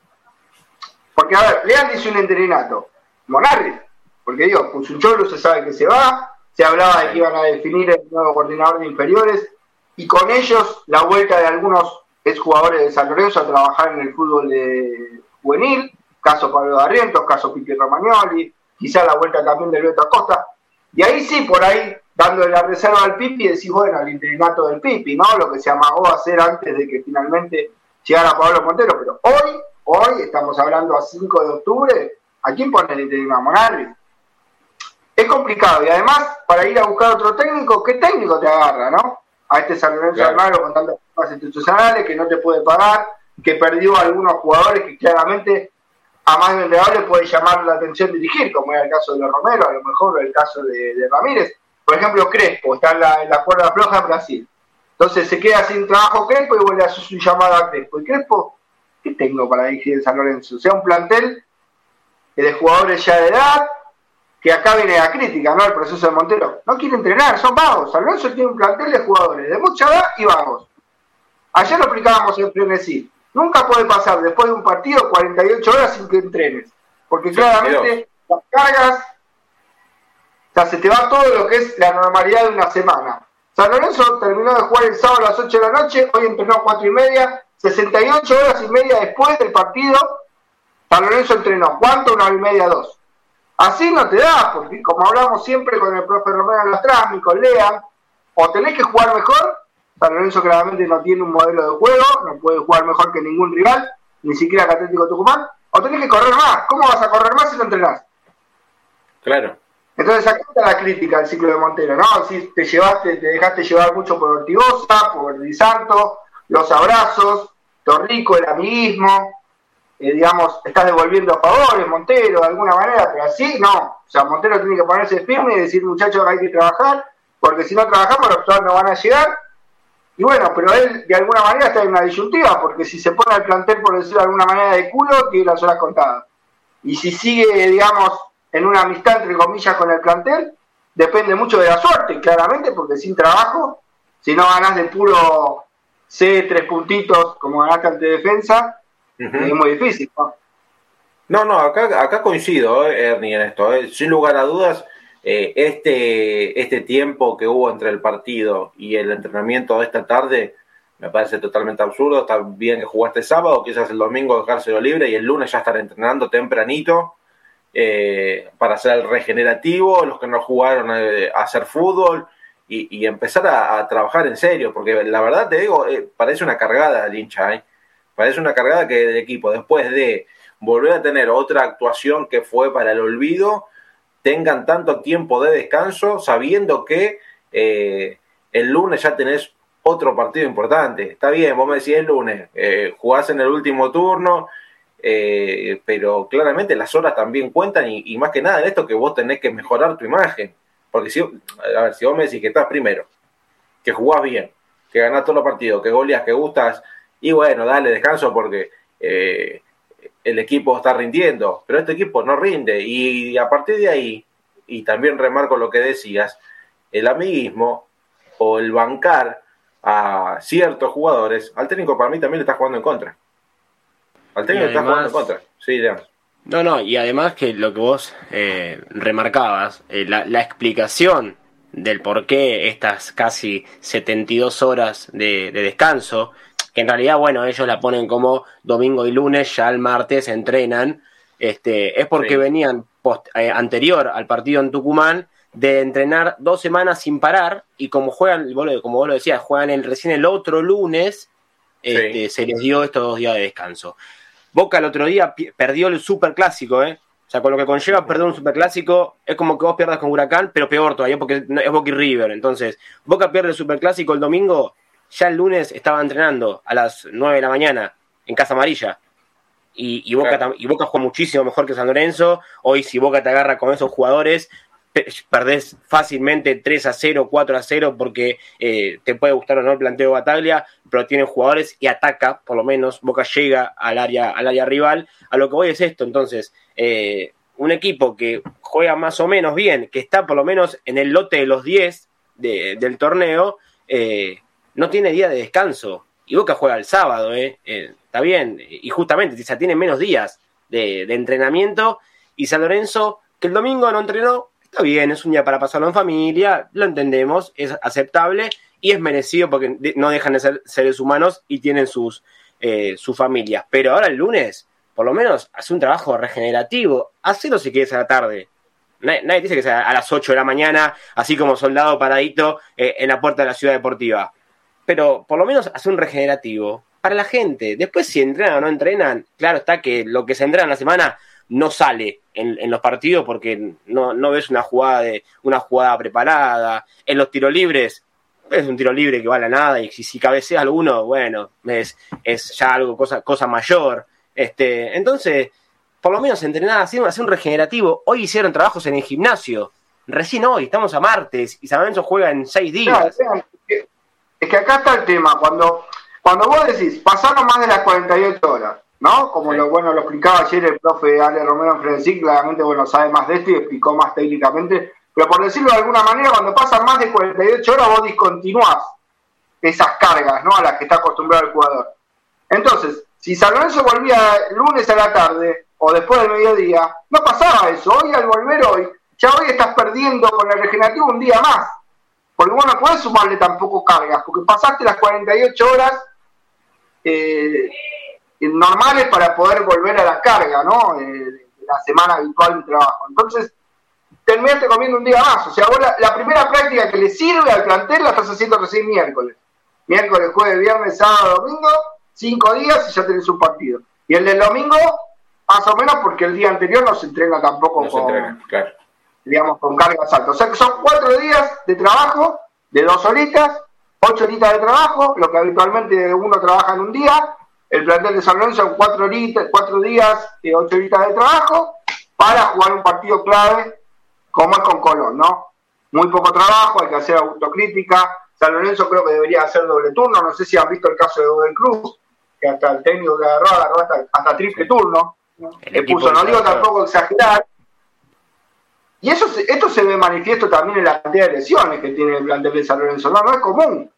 Porque, a ver, Leal dice un entrenato, Monarri, porque digo, Pusucholo se sabe que se va, se hablaba de que iban a definir el nuevo coordinador de inferiores y con ellos la vuelta de algunos exjugadores de San Lorenzo a trabajar en el fútbol de juvenil, caso Pablo Barrientos, caso Pipi Romagnoli, quizá la vuelta también de Beto Acosta. Y ahí sí, por ahí, dándole la reserva al Pipi, decís, bueno, el interinato del Pipi, ¿no? Lo que se amagó a hacer antes de que finalmente llegara Pablo Montero. Pero hoy, hoy, estamos hablando a 5 de octubre, ¿a quién pone el interinato? Monarri es complicado. Y además, para ir a buscar otro técnico, ¿qué técnico te agarra, no? a este San Lorenzo claro. con tantas problemas institucionales, que no te puede pagar, que perdió a algunos jugadores que claramente a más le puede llamar la atención dirigir, como era el caso de Romero, a lo mejor el caso de, Ramírez. Por ejemplo, Crespo, está en la, en la cuerda floja en Brasil. Entonces se queda sin trabajo Crespo y vuelve a hacer su llamada a Crespo. Y Crespo, ¿qué tengo para dirigir en San Lorenzo? O sea, un plantel de jugadores ya de edad, que acá viene la crítica, ¿no? El proceso de Montero. No quiere entrenar, son vagos. San Lorenzo tiene un plantel de jugadores de mucha edad y vagos. Ayer lo aplicábamos en frenesí. Nunca puede pasar después de un partido 48 horas sin que entrenes. Porque claramente las cargas, o sea, se te va todo lo que es la normalidad de una semana. San Lorenzo terminó de jugar el sábado a las 8 de la noche, hoy entrenó a 4 y media, 68 horas y media después del partido, San Lorenzo entrenó. ¿Cuánto? Una hora y media, dos. Así no te da, porque como hablamos siempre con el profe Romero atrás, con Lean, o tenés que jugar mejor, San Lorenzo claramente no tiene un modelo de juego, no puede jugar mejor que ningún rival, ni siquiera el Atlético Tucumán, o tenés que correr más. ¿Cómo vas a correr más si no entrenás? Claro. Entonces acá está la crítica al ciclo de Montero, ¿no? Si te llevaste, te dejaste llevar mucho por Ortigosa, por Di Santo, los abrazos, Torrico, el amiguismo, digamos, estás devolviendo favores, Montero, de alguna manera, pero así no. O sea, Montero tiene que ponerse firme y decir, muchachos, hay que trabajar, porque si no trabajamos, los jugadores no van a llegar. Y bueno, pero él de alguna manera está en una disyuntiva, porque si se pone al plantel, por decirlo de alguna manera, de culo, tiene las horas contadas. Y si sigue, digamos, en una amistad, entre comillas, con el plantel, depende mucho de la suerte, claramente, porque sin trabajo, si no ganas de puro C, tres puntitos, como ganaste ante defensa, es muy difícil. ¿no? No, acá, acá coincido, eh, Ernie, en esto. Eh. Sin lugar a dudas, eh, este, este tiempo que hubo entre el partido y el entrenamiento de esta tarde me parece totalmente absurdo. Está bien que jugaste sábado, quizás el domingo dejárselo libre y el lunes ya estar entrenando tempranito para hacer el regenerativo, los que no jugaron a hacer fútbol y, empezar a, trabajar en serio, porque la verdad te digo, parece una cargada el hincha, ¿eh? Parece una cargada que el equipo, después de volver a tener otra actuación que fue para el olvido, tengan tanto tiempo de descanso sabiendo que eh, el lunes ya tenés otro partido importante. Está bien, vos me decís el lunes, eh, jugás en el último turno, eh, pero claramente las horas también cuentan y, más que nada en esto que vos tenés que mejorar tu imagen. Porque si, a ver, si vos me decís que estás primero, que jugás bien, que ganás todos los partidos, que goleas, que gustas y bueno, dale descanso porque eh, el equipo está rindiendo, pero este equipo no rinde. Y a partir de ahí, y también remarco lo que decías, el amiguismo o el bancar a ciertos jugadores, al técnico para mí también le está jugando en contra. Al técnico le está jugando en contra. Sí, digamos. No, no, y además que lo que vos eh, remarcabas, eh, la, la, explicación del por qué estas casi 72 horas de, de descanso que en realidad, bueno, ellos la ponen como domingo y lunes, ya el martes entrenan, este, es porque venían eh, anterior al partido en Tucumán de entrenar dos semanas sin parar y como juegan, como vos lo decías, juegan el, recién el otro lunes, este, se les dio estos dos días de descanso. Boca el otro día perdió el super clásico, ¿eh? O sea, con lo que conlleva perder un superclásico, es como que vos pierdas con Huracán, pero peor todavía porque es Boca y River. Entonces, Boca pierde el superclásico el domingo ya el lunes estaba entrenando a las 9 de la mañana en Casa Amarilla. Y, Boca, y Boca juega muchísimo mejor que San Lorenzo. Hoy, si Boca te agarra con esos jugadores, perdés fácilmente 3 a 0, 4 a 0, porque eh, te puede gustar o no el planteo de Bataglia, pero tienen jugadores y ataca, por lo menos. Boca llega al área, al área rival. A lo que voy es esto, entonces. Eh, un equipo que juega más o menos bien, que está por lo menos en el lote de los 10 del torneo, eh, no tiene día de descanso. Y Boca juega el sábado, ¿eh? ¿eh? está bien. Y justamente, o tiene menos días de, entrenamiento. Y San Lorenzo, que el domingo no entrenó, está bien, es un día para pasarlo en familia, lo entendemos, es aceptable y es merecido porque no dejan de ser seres humanos y tienen sus, eh, sus familias. Pero ahora el lunes, por lo menos, hace un trabajo regenerativo. Hacelo si quieres a la tarde. Nadie, dice que sea a las 8 de la mañana, así como soldado paradito eh, en la puerta de la ciudad deportiva pero por lo menos hace un regenerativo para la gente. Después, si entrenan o no entrenan, claro está que lo que se entrena en la semana no sale en, los partidos porque no, ves una jugada de una jugada preparada. En los tiros libres, es un tiro libre que vale a nada y si, si alguno, bueno, es, es ya algo, cosa, cosa mayor. Este, entonces, por lo menos entrenar, hacer, hacer un regenerativo. Hoy hicieron trabajos en el gimnasio. Recién hoy, estamos a martes y San Lorenzo juega en seis días. Es que acá está el tema. Cuando, cuando vos decís, pasaron más de las 48 horas, ¿no? Como lo, bueno, lo explicaba ayer el profe Ale Romero en Frenesí, claramente, bueno, sabe más de esto y explicó más técnicamente. Pero por decirlo de alguna manera, cuando pasan más de 48 horas, vos discontinuás esas cargas, ¿no? A las que está acostumbrado el jugador. Entonces, si San Lorenzo volvía lunes a la tarde o después del mediodía, no pasaba eso. Hoy al volver hoy, ya hoy estás perdiendo con el regenerativo un día más. Porque vos no podés sumarle tampoco cargas, porque pasaste las 48 horas eh, normales para poder volver a la carga, ¿no? Eh, la semana habitual de trabajo. Entonces, terminaste comiendo un día más. O sea, vos la, primera práctica que le sirve al plantel la estás haciendo recién miércoles. Miércoles, jueves, viernes, sábado, domingo, cinco días y ya tenés un partido. Y el del domingo, más o menos, porque el día anterior no se entrena tampoco con, digamos, con cargas altas. O sea que son cuatro días de trabajo, de dos horitas, ocho horitas de trabajo, lo que habitualmente uno trabaja en un día. El plantel de San Lorenzo son cuatro, horitas, cuatro días, y ocho horitas de trabajo, para jugar un partido clave como es con Colón, ¿no? Muy poco trabajo, hay que hacer autocrítica. San Lorenzo creo que debería hacer doble turno. No sé si han visto el caso de Google Cruz, que hasta el técnico que agarró, agarró hasta, triple turno. Le puso, no digo tampoco exagerar. Y eso esto se ve manifiesto también en la cantidad de lesiones que tiene el plantel de San Lorenzo. No, no es común.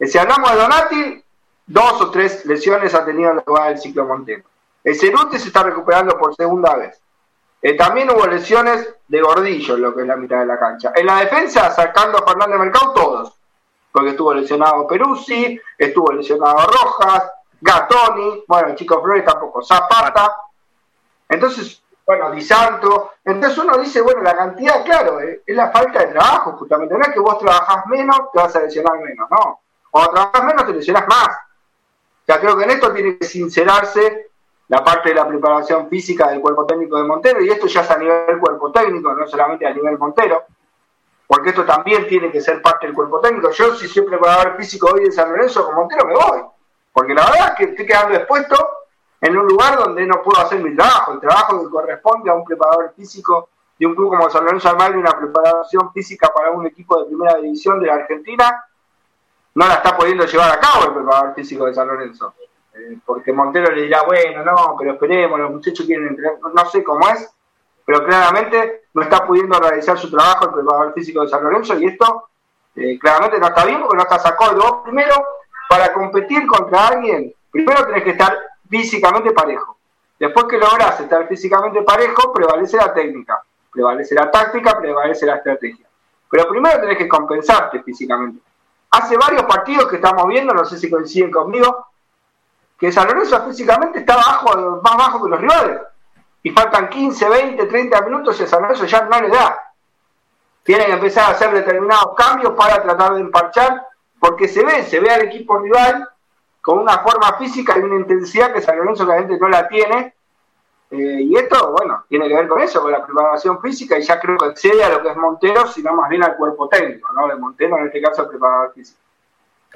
Si hablamos de Donati, dos o tres lesiones ha tenido en la jugada del ciclo Montero. El Ceruti se está recuperando por segunda vez. Eh, también hubo lesiones de Gordillo lo que es la mitad de la cancha. En la defensa, sacando a Fernández Mercado, todos. Porque estuvo lesionado Peruzzi, estuvo lesionado Rojas, Gatoni, bueno, chico Flores tampoco, Zapata. Entonces, bueno, Di Santo. Entonces uno dice, bueno, la cantidad, claro, eh, es la falta de trabajo, justamente. No es que vos trabajás menos, te vas a lesionar menos, no. O trabajás menos, te lesionas más. O sea, creo que en esto tiene que sincerarse la parte de la preparación física del cuerpo técnico de Montero, y esto ya es a nivel cuerpo técnico, no solamente a nivel Montero, porque esto también tiene que ser parte del cuerpo técnico. Yo, si soy preparador físico hoy de San Lorenzo con Montero, me voy, porque la verdad es que estoy quedando expuesto en un lugar donde no puedo hacer mi trabajo, el trabajo que corresponde a un preparador físico de un club como San Lorenzo Almagro, una preparación física para un equipo de primera división de la Argentina, no la está pudiendo llevar a cabo el preparador físico de San Lorenzo. Eh, porque Montero le dirá, bueno, no, pero esperemos, los muchachos quieren entrenar, no sé cómo es, pero claramente no está pudiendo realizar su trabajo el preparador físico de San Lorenzo y esto eh, claramente no está bien porque no está sacado. Vos primero, para competir contra alguien, primero tenés que estar físicamente parejo. Después que lográs estar físicamente parejo, prevalece la técnica, prevalece la táctica, prevalece la estrategia. Pero primero tenés que compensarte físicamente. Hace varios partidos que estamos viendo, no sé si coinciden conmigo, que San Lorenzo físicamente está bajo, más bajo que los rivales. Y faltan 15, 20, 30 minutos y San Lorenzo ya no le da. Tienen que empezar a hacer determinados cambios para tratar de emparchar, porque se ve, se ve al equipo rival con una forma física y una intensidad que San Lorenzo la gente no la tiene. Eh, y esto, bueno, tiene que ver con eso, con la preparación física, y ya creo que excede a lo que es Montero, sino más bien al cuerpo técnico, ¿no? De Montero, en este caso, el preparador físico.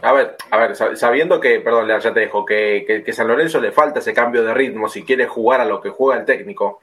A ver, a ver, sabiendo que, perdón, ya te dejo, que, que, San Lorenzo le falta ese cambio de ritmo si quiere jugar a lo que juega el técnico,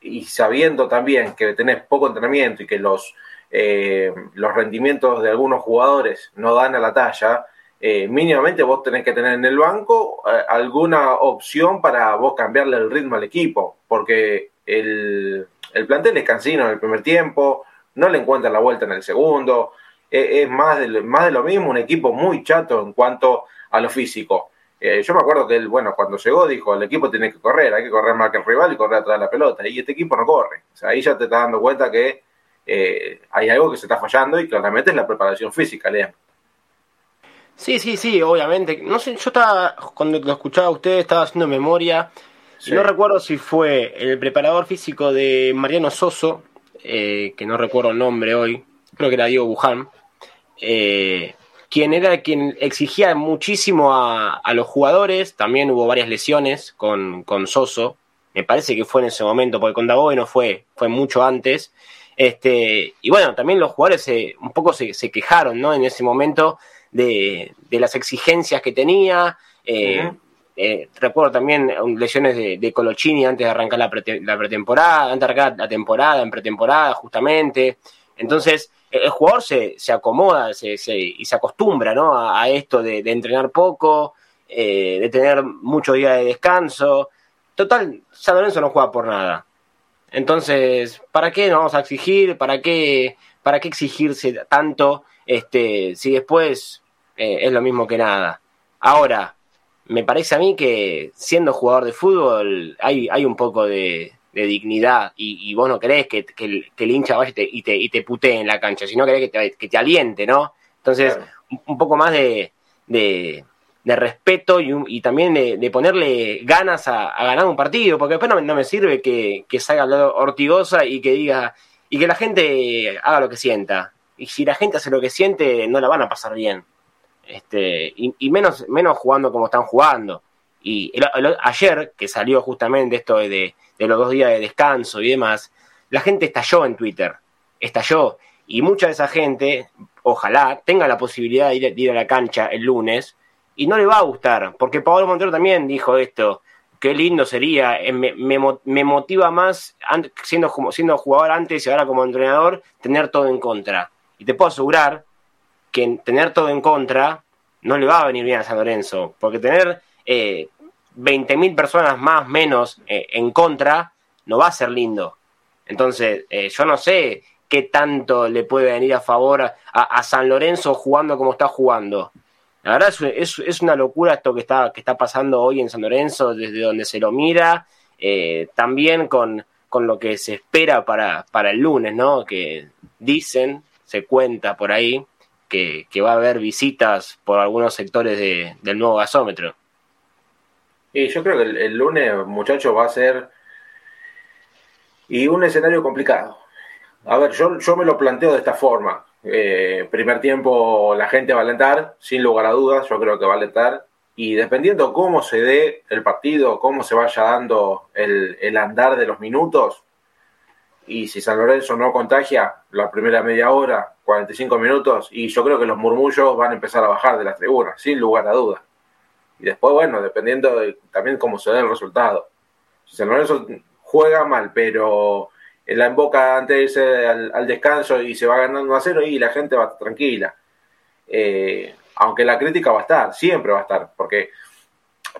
y sabiendo también que tenés poco entrenamiento y que los, eh, los rendimientos de algunos jugadores no dan a la talla, eh, mínimamente vos tenés que tener en el banco eh, alguna opción para vos cambiarle el ritmo al equipo, porque el, el plantel es cansino en el primer tiempo, no le encuentra la vuelta en el segundo, es, más, de, más de lo mismo, un equipo muy chato en cuanto a lo físico. Eh, yo me acuerdo que él, bueno, cuando llegó dijo, el equipo tiene que correr, hay que correr más que el rival y correr atrás de la pelota. Y este equipo no corre. O sea, ahí ya te estás dando cuenta que eh, hay algo que se está fallando y claramente es la preparación física, Lean. Sí, sí, sí, obviamente. No sé, yo estaba, cuando lo escuchaba a usted, estaba haciendo memoria. No recuerdo si fue el preparador físico de Mariano Soso, eh, que no recuerdo el nombre hoy, creo que era Diego Buján, eh, quien era quien exigía muchísimo a, los jugadores, también hubo varias lesiones con, con, Soso, me parece que fue en ese momento, porque con Dagoe no fue, fue mucho antes, Este, y bueno, también los jugadores se, un poco se, quejaron, ¿no? En ese momento de, las exigencias que tenía. Eh, eh, recuerdo también lesiones de, de, Colochini antes de arrancar la, pretemporada, antes de arrancar la temporada, en pretemporada, justamente. Entonces, el jugador se, se acomoda y se acostumbra ¿no? a, esto de, entrenar poco, eh, de tener muchos días de descanso. Total, San Lorenzo no juega por nada. Entonces, ¿para qué nos vamos a exigir? ¿Para qué, para qué exigirse tanto este, si después eh, es lo mismo que nada? Ahora, me parece a mí que siendo jugador de fútbol hay, hay un poco de, dignidad y, vos no querés que, el, hincha vaya y te, y te, putee en la cancha, sino querés que te, que te aliente, ¿no? Entonces, un, poco más de, de, respeto y, y también de, ponerle ganas a, ganar un partido, porque después no, me sirve que, que salga Ortigosa y que diga, y que la gente haga lo que sienta. Y si la gente hace lo que siente, no la van a pasar bien. Este, y, menos, menos jugando como están jugando. Y ayer, que salió justamente esto de, los dos días de descanso y demás, la gente estalló en Twitter, estalló. Y mucha de esa gente, ojalá, tenga la posibilidad de ir, a la cancha el lunes y no le va a gustar, porque Pablo Montero también dijo esto, qué lindo sería, eh, me, me, motiva más siendo, siendo jugador antes y ahora como entrenador, tener todo en contra. Y te puedo asegurar que tener todo en contra no le va a venir bien a San Lorenzo, porque tener eh, 20.000 personas más menos eh, en contra no va a ser lindo. Entonces, eh, yo no sé qué tanto le puede venir a favor a, San Lorenzo jugando como está jugando. La verdad es, es, una locura esto que está, que está pasando hoy en San Lorenzo, desde donde se lo mira, eh, también con, con lo que se espera para, para el lunes, ¿no? Que dicen, se cuenta por ahí, que, va a haber visitas por algunos sectores del nuevo gasómetro. Y yo creo que el, lunes, muchachos, va a ser y un escenario complicado. A ver, yo, yo me lo planteo de esta forma. Eh, primer tiempo la gente va a alentar, sin lugar a dudas, yo creo que va a alentar. Y dependiendo cómo se dé el partido, cómo se vaya dando el, el andar de los minutos, y si San Lorenzo no contagia la primera media hora, 45 minutos, y yo creo que los murmullos van a empezar a bajar de las tribunas, sin lugar a dudas. Y después, bueno, dependiendo de, también cómo se dé el resultado. Si San Lorenzo juega mal, pero en la emboca antes de irse al, descanso y se va ganando a cero, y la gente va tranquila. Eh, aunque la crítica va a estar, siempre va a estar, porque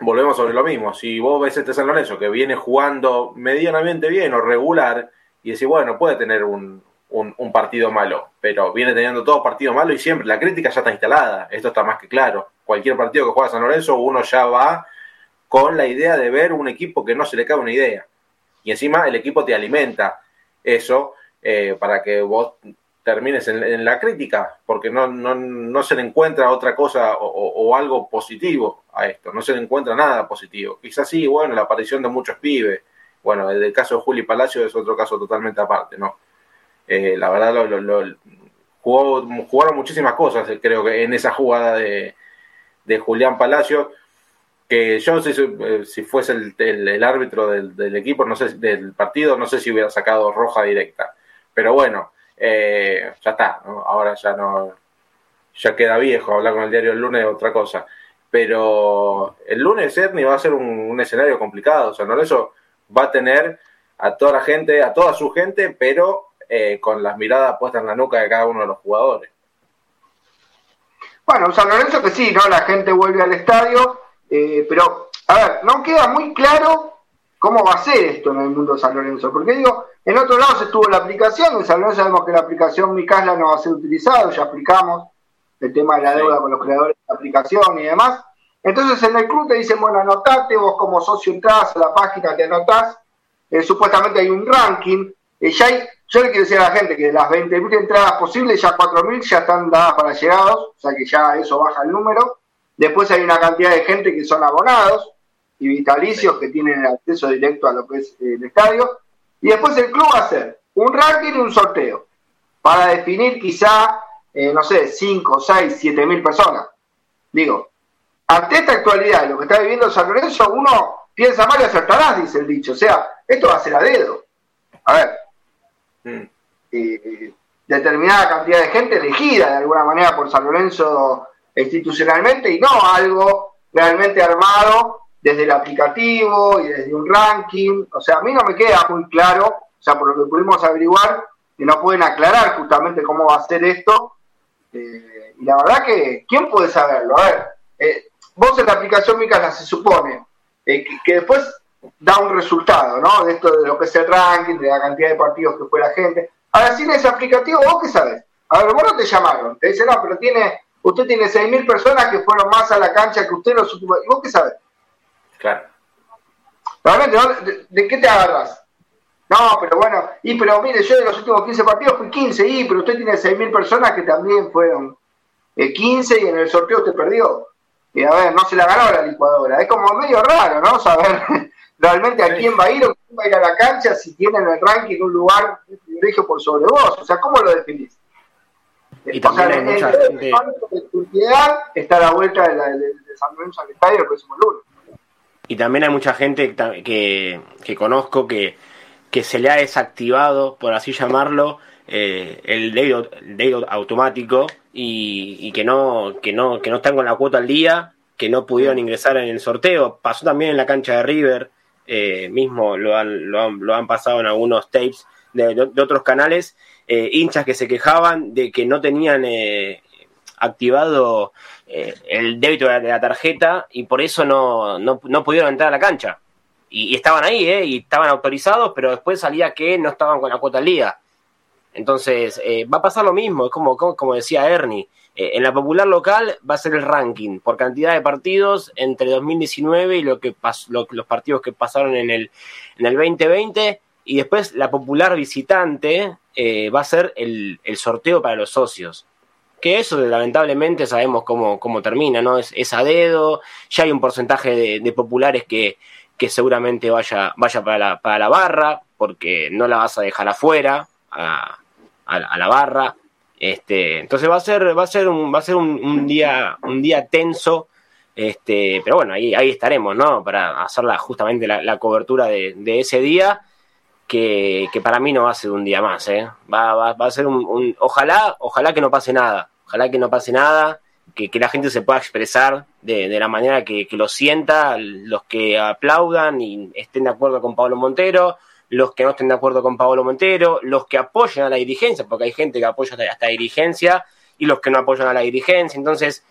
volvemos sobre lo mismo. Si vos ves este San Lorenzo que viene jugando medianamente bien o regular, y decir, bueno, puede tener un, un, partido malo, pero viene teniendo todo partido malo y siempre la crítica ya está instalada, esto está más que claro. Cualquier partido que juega San Lorenzo, uno ya va con la idea de ver un equipo que no se le cae una idea. Y encima el equipo te alimenta eso eh, para que vos termines en, la crítica, porque no, no, no, se le encuentra otra cosa o, algo positivo a esto, no se le encuentra nada positivo. Quizás sí, bueno, la aparición de muchos pibes, bueno, el caso de Juli Palacio es otro caso totalmente aparte, ¿no? Eh, la verdad, lo, jugó, jugaron muchísimas cosas, eh, creo que en esa jugada de, Julián Palacio, que yo si, eh, si fuese el, árbitro del, equipo, no sé, del partido, no sé si hubiera sacado roja directa. Pero bueno, ya está, ahora ya no, ya queda viejo, hablar con el diario el lunes es otra cosa. Pero el lunes Ernie va a ser un, escenario complicado, o sea, no eso va a tener a toda la gente, a toda su gente, pero eh, con las miradas puestas en la nuca de cada uno de los jugadores. Bueno, San Lorenzo que sí, ¿no? La gente vuelve al estadio, eh, pero, a ver, no queda muy claro cómo va a ser esto en el mundo de San Lorenzo, porque digo, en otro lado se estuvo la aplicación, en San Lorenzo sabemos que la aplicación Micasla no va a ser utilizada, ya explicamos el tema de la deuda con los creadores de la aplicación y demás. Entonces en el club te dicen, bueno, anotate, vos como socio entras a la página, te anotás, eh, supuestamente hay un ranking, ya hay yo le quiero decir a la gente que de las 20.000 entradas posibles, ya 4.000 ya están dadas para llegados, o sea que ya eso baja el número. Después hay una cantidad de gente que son abonados y vitalicios que tienen acceso directo a lo que es el estadio. Y después el club va a hacer un ranking y un sorteo para definir quizá, eh, no sé, 5, 6, 7 mil personas. Digo, ante esta actualidad lo que está viviendo San Lorenzo, uno piensa mal y acertarás, dice el dicho. O sea, esto va a ser a dedo. A ver, eh, determinada cantidad de gente elegida de alguna manera por San Lorenzo institucionalmente y no algo realmente armado desde el aplicativo y desde un ranking. O sea, a mí no me queda muy claro, o sea, por lo que pudimos averiguar, que no pueden aclarar justamente cómo va a ser esto. Eh, y la verdad que, ¿quién puede saberlo? A ver, eh, vos en la aplicación Micala se supone eh, que, después da un resultado, ¿no? De esto de lo que es el ranking, de la cantidad de partidos que fue la gente. Ahora, sin ese aplicativo, ¿vos qué sabes? A ver, vos no te llamaron, te dicen, no, pero tiene, usted tiene 6.000 personas que fueron más a la cancha que usted los últimos... ¿Y vos qué sabes? Claro. Realmente, ¿de, qué te agarras? No, pero bueno, y pero mire, yo de los últimos 15 partidos fui 15, y pero usted tiene 6.000 personas que también fueron 15 eh, y en el sorteo usted perdió. Y a ver, no se la ganó la licuadora. Es como medio raro, ¿no? Saber <laughs> realmente a quién va a ir o quién va a ir a la cancha si tiene en el ranking un lugar de privilegio por sobre vos. O sea, ¿cómo lo definís? Y también hay mucha gente... está a la vuelta de, la, de, San Lorenzo al estadio el próximo lunes. Y también hay mucha gente que, que conozco que, que se le ha desactivado, por así llamarlo, eh, el débito automático y, que no que no que no están con la cuota al día que no pudieron ingresar en el sorteo pasó también en la cancha de River eh, mismo lo han, lo han, lo han pasado en algunos tapes de, otros canales eh, hinchas que se quejaban de que no tenían activado el débito de la, tarjeta y por eso no, no, no pudieron entrar a la cancha y, estaban ahí, ¿eh? Y estaban autorizados, pero después salía que no estaban con la cuota al día. Entonces, eh, va a pasar lo mismo, es como, como, decía Ernie. Eh, en la popular local va a ser el ranking por cantidad de partidos entre 2019 y lo que los partidos que pasaron en el, en el 2020. Y después la popular visitante eh, va a ser el, el, sorteo para los socios. Que eso lamentablemente sabemos cómo, cómo termina, ¿no? Es, es, a dedo, ya hay un porcentaje de, populares que, que seguramente vaya, vaya para, la, para la barra, porque no la vas a dejar afuera, a, la barra. Este, entonces va a ser, va a ser un, va a ser un, día, un día tenso. Este, pero bueno, ahí, ahí estaremos, ¿no? Para hacer justamente la, cobertura de, ese día, que, para mí no va a ser un día más, ¿eh? Va, va, a ser un, ojalá, ojalá que no pase nada, ojalá que no pase nada, que, la gente se pueda expresar de, la manera que, que, lo sienta, los que aplaudan y estén de acuerdo con Pablo Montero, los que no estén de acuerdo con Pablo Montero, los que apoyan a la dirigencia, porque hay gente que apoya hasta la dirigencia, y los que no apoyan a la dirigencia. Entonces,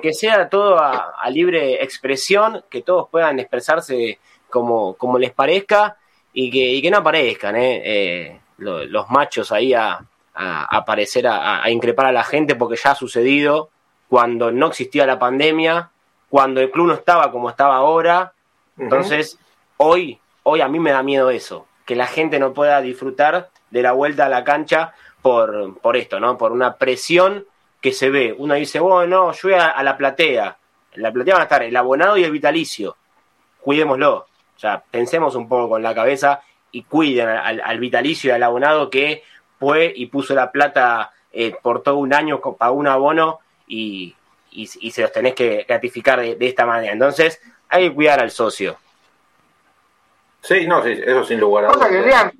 que, sea todo a, libre expresión, que todos puedan expresarse como, como les parezca y que, que no aparezcan ¿eh? Eh, los, machos ahí a, aparecer, a, increpar a la gente, porque ya ha sucedido cuando no existía la pandemia, cuando el club no estaba como estaba ahora. Entonces, hoy, hoy a mí me da miedo eso que la gente no pueda disfrutar de la vuelta a la cancha por, por esto, ¿no? Por una presión que se ve. Uno dice, bueno, yo voy a, la platea. En la platea van a estar el abonado y el vitalicio. Cuidémoslo. O sea, pensemos un poco con la cabeza y cuiden al, vitalicio y al abonado que fue y puso la plata eh, por todo un año, para un abono y, y, se los tenés que gratificar de esta manera. Entonces, hay que cuidar al socio. Sí, no, sí, eso sin lugar a dudas. que lean,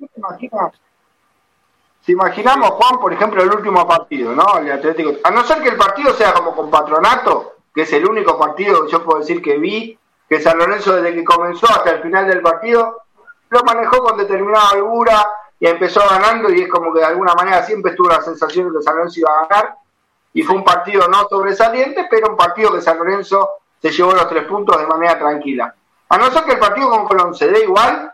si imaginamos, Juan, por ejemplo, el último partido, ¿no? El Atlético. A no ser que el partido sea como con Patronato, que es el único partido que yo puedo decir que vi, que San Lorenzo desde que comenzó hasta el final del partido, lo manejó con determinada holgura y empezó ganando y es como que de alguna manera siempre estuvo la sensación de que San Lorenzo iba a ganar y fue un partido no sobresaliente, pero un partido que San Lorenzo se llevó los tres puntos de manera tranquila. A no ser que el partido con Colón se dé igual,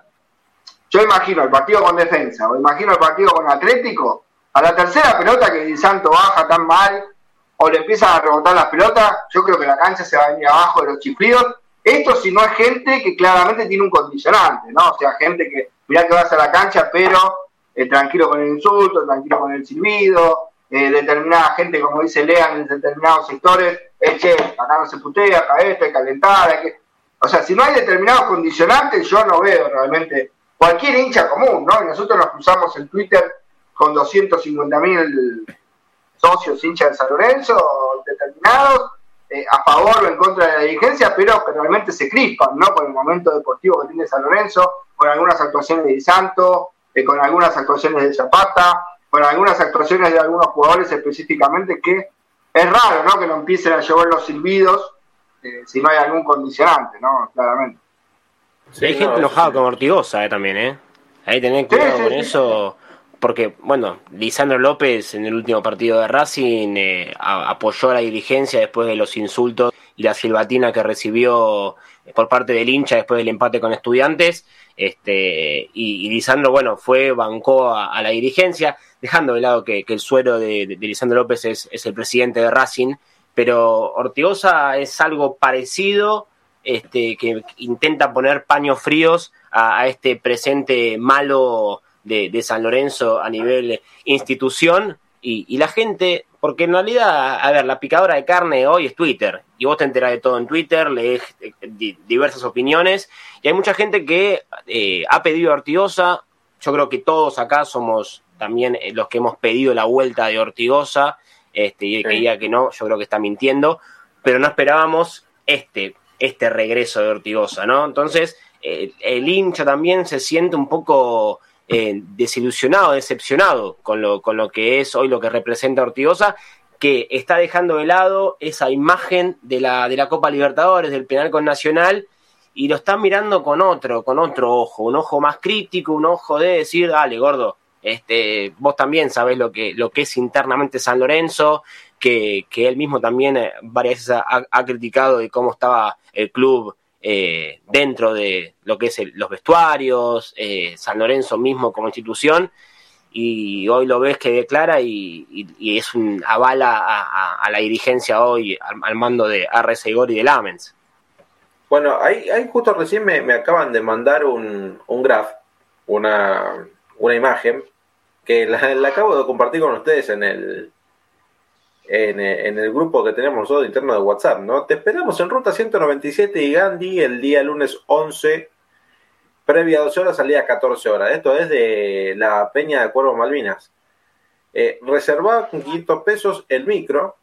yo imagino el partido con defensa, o imagino el partido con Atlético, a la tercera pelota que el Santo baja tan mal, o le empiezan a rebotar las pelotas, yo creo que la cancha se va a venir abajo de los chiflidos. Esto si no es gente que claramente tiene un condicionante, ¿no? O sea, gente que, mirá que vas a la cancha, pero eh, tranquilo con el insulto, tranquilo con el silbido, eh, determinada gente, como dice Lean, en determinados sectores, es che, acá no se putea, acá esto, hay que calentar, hay que o sea, si no hay determinados condicionantes, yo no veo realmente cualquier hincha común, ¿no? Y nosotros nos cruzamos en Twitter con 250 mil socios hinchas de San Lorenzo, determinados, eh, a favor o en contra de la dirigencia, pero que realmente se crispan, ¿no? Con el momento deportivo que tiene San Lorenzo, con algunas actuaciones de Di Santo, eh, con algunas actuaciones de Zapata, bueno, algunas actuaciones de algunos jugadores específicamente que es raro, ¿no? Que no empiecen a llevar los silbidos eh, si no hay algún condicionante, ¿no? Claramente. hay gente enojada con Ortigosa eh, también, ¿eh? Ahí tenés cuidado con eso, porque, bueno, Lisandro López en el último partido de Racing eh, apoyó a la dirigencia después de los insultos y la silbatina que recibió por parte del hincha después del empate con estudiantes. Este, y, Lisandro, bueno, fue, bancó a, la dirigencia, dejando de lado que, el suero de, Lisandro López es, es, el presidente de Racing, pero Ortigosa es algo parecido, este, que intenta poner paños fríos a, este presente malo de, San Lorenzo a nivel institución. Y, la gente, porque en realidad, a ver, la picadora de carne hoy es Twitter y vos te enterás de todo en Twitter, lees eh, diversas opiniones y hay mucha gente que eh, ha pedido a Ortigosa, yo creo que todos acá somos también eh, los que hemos pedido la vuelta de Ortigosa, este, y el que diga que no, yo creo que está mintiendo, pero no esperábamos este, este regreso de Ortigosa, ¿no? Entonces, el hincha también se siente un poco eh, desilusionado, decepcionado con lo, con lo que es hoy lo que representa Ortigosa, que está dejando de lado esa imagen de la, de la Copa Libertadores, del penal con Nacional, y lo está mirando con otro, con otro ojo, un ojo más crítico, un ojo de decir, dale, gordo, este, vos también sabés lo que, lo que es internamente San Lorenzo, que, que él mismo también eh, varias veces ha criticado de cómo estaba el club eh, dentro de lo que es los vestuarios, eh, San Lorenzo mismo como institución, y hoy lo ves que declara y, es un avala a, la dirigencia hoy al, mando de RS y de Lamens. Bueno, ahí, ahí justo recién me, acaban de mandar un, un graph, una, una imagen, que la acabo de compartir con ustedes en el, en, el grupo que tenemos nosotros interno de WhatsApp, ¿no? Te esperamos en ruta 197 y Gandhi el día lunes 11, previa 12 horas, salida 14 horas. Esto es de la Peña de Cuervo Malvinas. Eh, con 500 pesos el micro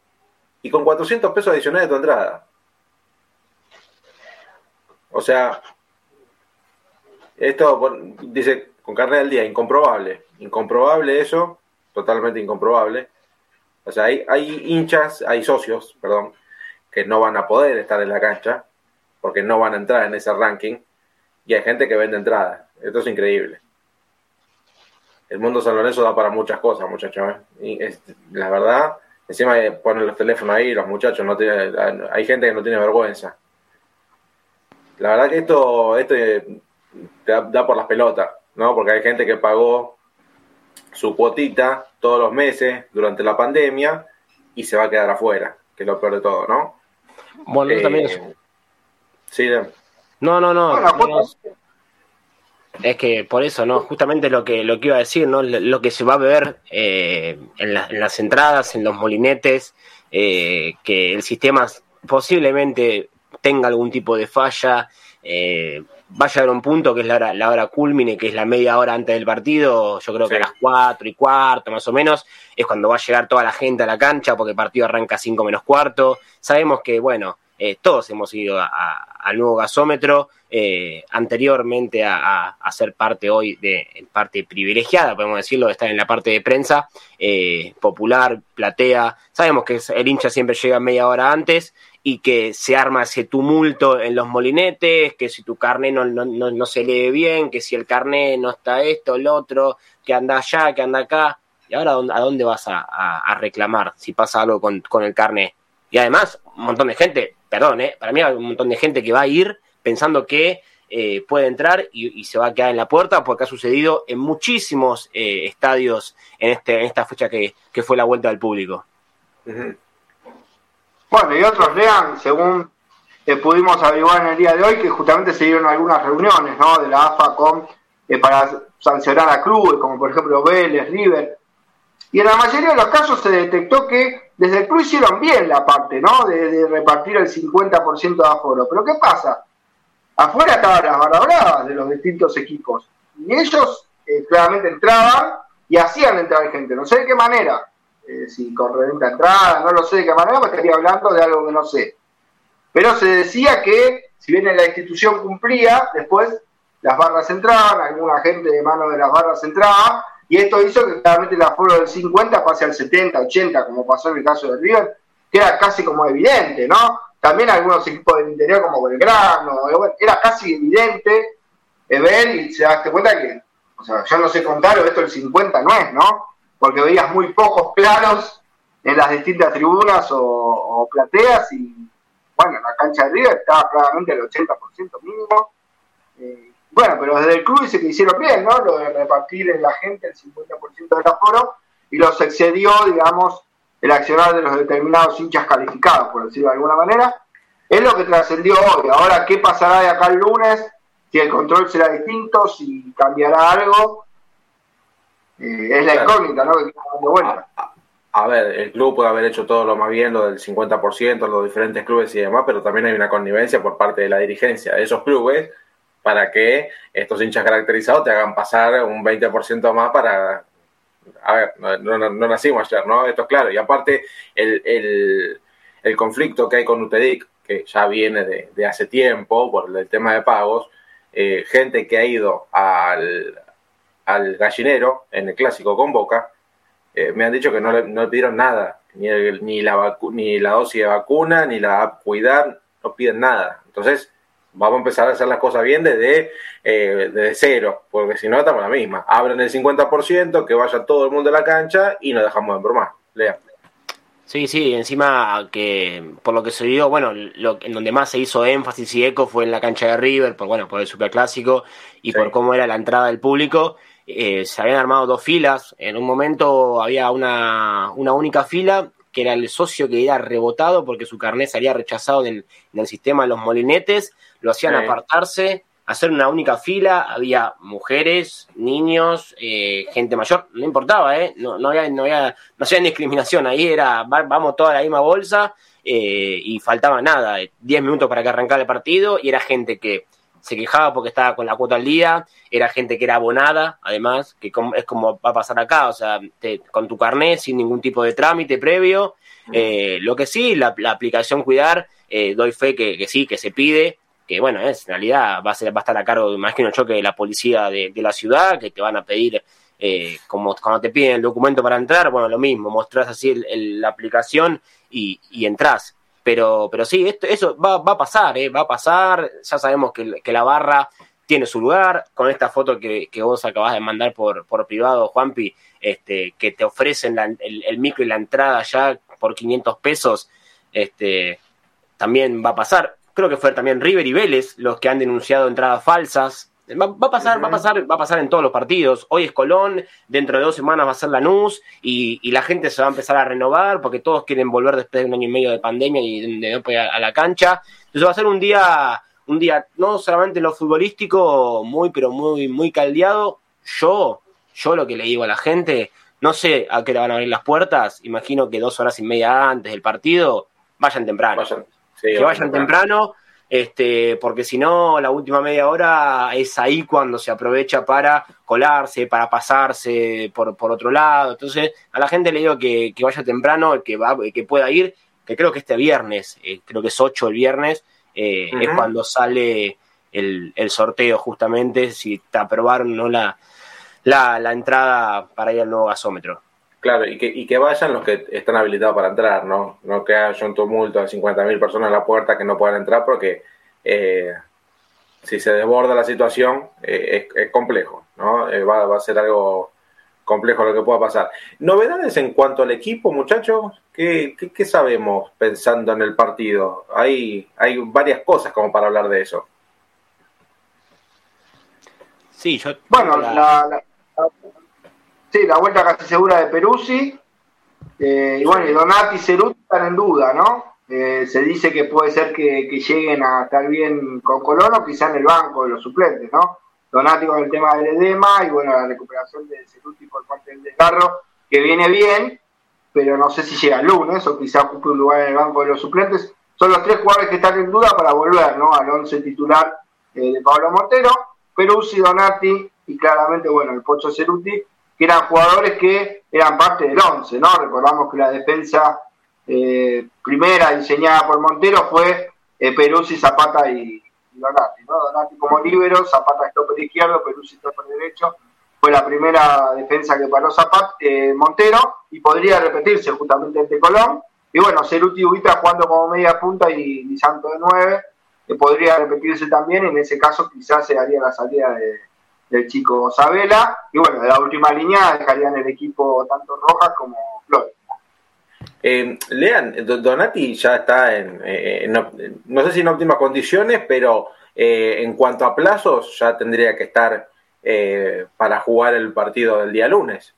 y con 400 pesos adicionales de tu entrada. O sea, esto dice con carne del día, incomprobable. Incomprobable eso, totalmente incomprobable. O sea, hay, hay hinchas, hay socios, perdón, que no van a poder estar en la cancha porque no van a entrar en ese ranking y hay gente que vende entradas. Esto es increíble. El mundo San Lorenzo da para muchas cosas, muchachos. ¿eh? Y la verdad, encima ponen los teléfonos ahí, los muchachos, no hay gente que no tiene vergüenza. La verdad que esto, esto da, da por las pelotas, ¿no? Porque hay gente que pagó su cuotita todos los meses durante la pandemia y se va a quedar afuera, que es lo peor de todo, ¿no? Bueno, eh, también es... Sí, no, no, no. Es que por eso, ¿no? Justamente lo que, lo que iba a decir, ¿no? Lo que se va a ver eh, en, las entradas, en los molinetes, eh, que el sistema posiblemente tenga algún tipo de falla, eh, vaya a un punto que es la hora, la hora culmine, que es la media hora antes del partido, yo creo que a las cuatro y cuarto más o menos, es cuando va a llegar toda la gente a la cancha, porque el partido arranca cinco menos cuarto. Sabemos que, bueno, eh, todos hemos ido al nuevo gasómetro, eh, anteriormente a, ser parte hoy de parte privilegiada, podemos decirlo, de estar en la parte de prensa, eh, popular, platea. Sabemos que el hincha siempre llega media hora antes y que se arma ese tumulto en los molinetes, que si tu carne no, no, no, se lee bien, que si el carné no está esto, el otro, que anda allá, que anda acá. ¿Y ahora a dónde vas a, reclamar si pasa algo con, el carné? Y además, un montón de gente, perdón, ¿eh? para mí hay un montón de gente que va a ir pensando que eh, puede entrar y, se va a quedar en la puerta, porque ha sucedido en muchísimos eh, estadios en, este, en esta fecha que, fue la vuelta del público. Bueno, y otros lean, según eh, pudimos averiguar en el día de hoy, que justamente se dieron algunas reuniones ¿no? de la AFA con, eh, para sancionar a clubes, como por ejemplo Vélez, River. Y en la mayoría de los casos se detectó que desde el club hicieron bien la parte, ¿no? De, repartir el 50% de aforo. Pero ¿qué pasa? Afuera estaban las barra de los distintos equipos. Y ellos eh, claramente entraban y hacían entrar gente. No sé de qué manera eh, si con reventa entrada, no lo sé de qué manera, me estaría hablando de algo que no sé. Pero se decía que, si bien la institución cumplía, después las barras entraban, alguna gente de mano de las barras entraba, Y esto hizo que claramente el aforo del 50 pase al 70, 80, como pasó en el caso de River, que era casi como evidente, ¿no? También algunos equipos del interior como Belgrano, era casi evidente ver y se daste cuenta que, o sea, yo no sé contar, esto el 50 no es, ¿no? Porque veías muy pocos claros en las distintas tribunas o, plateas y, bueno, la cancha de River estaba claramente el 80% mínimo. Eh, bueno, pero desde el club dice que hicieron bien, ¿no? Lo de repartir en la gente el 50% del aforo y los excedió, digamos, el accionar de los determinados hinchas calificados, por decirlo de alguna manera. Es lo que trascendió hoy. Ahora, ¿qué pasará de acá el lunes? Si el control será distinto, si cambiará algo. Eh, es la incógnita, ¿no? Que dando vuelta. A, ver, el club puede haber hecho todo lo más bien, lo del 50%, los diferentes clubes y demás, pero también hay una connivencia por parte de la dirigencia de esos clubes para que estos hinchas caracterizados te hagan pasar un 20% más para... A ver, no, nacimos ayer, ¿no? Esto es claro. Y aparte, el, conflicto que hay con UTEDIC, que ya viene de, hace tiempo por el tema de pagos, eh, gente que ha ido al, al, gallinero en el clásico con Boca, eh, me han dicho que no le, no pidieron nada, ni, ni, la ni la dosis de vacuna, ni la cuidar, no piden nada. Entonces, vamos a empezar a hacer las cosas bien desde, eh, cero, porque si no estamos la misma. Abren el 50%, que vaya todo el mundo a la cancha y nos dejamos de bromar. Lea. Sí, sí, encima que por lo que se vio, bueno, lo, en donde más se hizo énfasis y eco fue en la cancha de River, por bueno, por el superclásico y por cómo era la entrada del público. Eh, se habían armado dos filas, en un momento había una, una única fila que era el socio que era rebotado porque su carnet salía rechazado en el, sistema de los molinetes, lo hacían apartarse, hacer una única fila, había mujeres, niños, eh, gente mayor, no importaba, ¿eh? no, no, había, no, había, no hacía discriminación, ahí era, vamos toda la misma bolsa eh, y faltaba nada, 10 minutos para que arrancara el partido y era gente que se quejaba porque estaba con la cuota al día, era gente que era abonada, además, que es como va a pasar acá, o sea, con tu carnet, sin ningún tipo de trámite previo. Eh, lo que sí, la, aplicación Cuidar, eh, doy fe que, sí, que se pide, que bueno, es, en realidad va a, ser, va a estar a cargo, más que un choque de la policía de, la ciudad, que te van a pedir, eh, como cuando te piden el documento para entrar, bueno, lo mismo, mostrás así la aplicación y, y entras. Pero, pero sí, esto, eso va, va a pasar, ¿eh? va a pasar. Ya sabemos que, que, la barra tiene su lugar. Con esta foto que, que vos acabas de mandar por, por privado, Juanpi, este, que te ofrecen el, micro y la entrada ya por 500 pesos, este, también va a pasar. Creo que fue también River y Vélez los que han denunciado entradas falsas. Va, a pasar, va a pasar, va a pasar en todos los partidos. Hoy es Colón, dentro de dos semanas va a ser Lanús y, y la gente se va a empezar a renovar porque todos quieren volver después de un año y medio de pandemia y de no poder a la cancha. Entonces va a ser un día, un día no solamente en lo futbolístico, muy, pero muy, muy caldeado. Yo, yo lo que le digo a la gente, no sé a qué le van a abrir las puertas, imagino que dos horas y media antes del partido, vayan temprano. que vayan temprano este, porque si no, la última media hora es ahí cuando se aprovecha para colarse, para pasarse por, por otro lado. Entonces, a la gente le digo que, vaya temprano, que, va, que pueda ir, que creo que este viernes, eh, creo que es 8 el viernes, eh, es cuando sale el, sorteo justamente, si te aprobaron no la, la, la entrada para ir al nuevo gasómetro. Claro, y que, y que vayan los que están habilitados para entrar, ¿no? No que haya un tumulto de 50.000 personas en la puerta que no puedan entrar porque eh, si se desborda la situación eh, es, complejo, ¿no? Eh, va, a ser algo complejo lo que pueda pasar. ¿Novedades en cuanto al equipo, muchachos? ¿Qué, qué, sabemos pensando en el partido? Hay, hay varias cosas como para hablar de eso. Sí, yo... Bueno, la Sí, la vuelta casi segura de Peruzzi. Eh, y bueno, y Donati y Ceruti están en duda, ¿no? Eh, se dice que puede ser que, lleguen a estar bien con Colono, quizá en el banco de los suplentes, ¿no? Donati con el tema del edema y bueno, la recuperación de Ceruti por parte del desgarro, que viene bien, pero no sé si llega el lunes o quizá ocupe un lugar en el banco de los suplentes. Son los tres jugadores que están en duda para volver, ¿no? Al once titular eh, de Pablo Montero, Peruzzi, Donati y claramente, bueno, el Pocho Ceruti que eran jugadores que eran parte del 11, ¿no? Recordamos que la defensa eh, primera diseñada por Montero fue eh, Peruzzi, Zapata y, Donati, ¿no? Donati como líbero, Zapata stopper izquierdo, Peruzzi stopper derecho. fue la primera defensa que paró Zapat, eh, Montero, y podría repetirse justamente este Colón. Y bueno, Ceruti Ubita jugando como media punta y, Santo de nueve, que podría repetirse también, y en ese caso quizás se haría la salida de, del chico Sabela, y bueno, de la última línea dejarían el equipo tanto Rojas como Flores. Eh, Lean, Donati ya está en, eh, no, no, sé si en óptimas condiciones, pero eh, en cuanto a plazos ya tendría que estar eh, para jugar el partido del día lunes.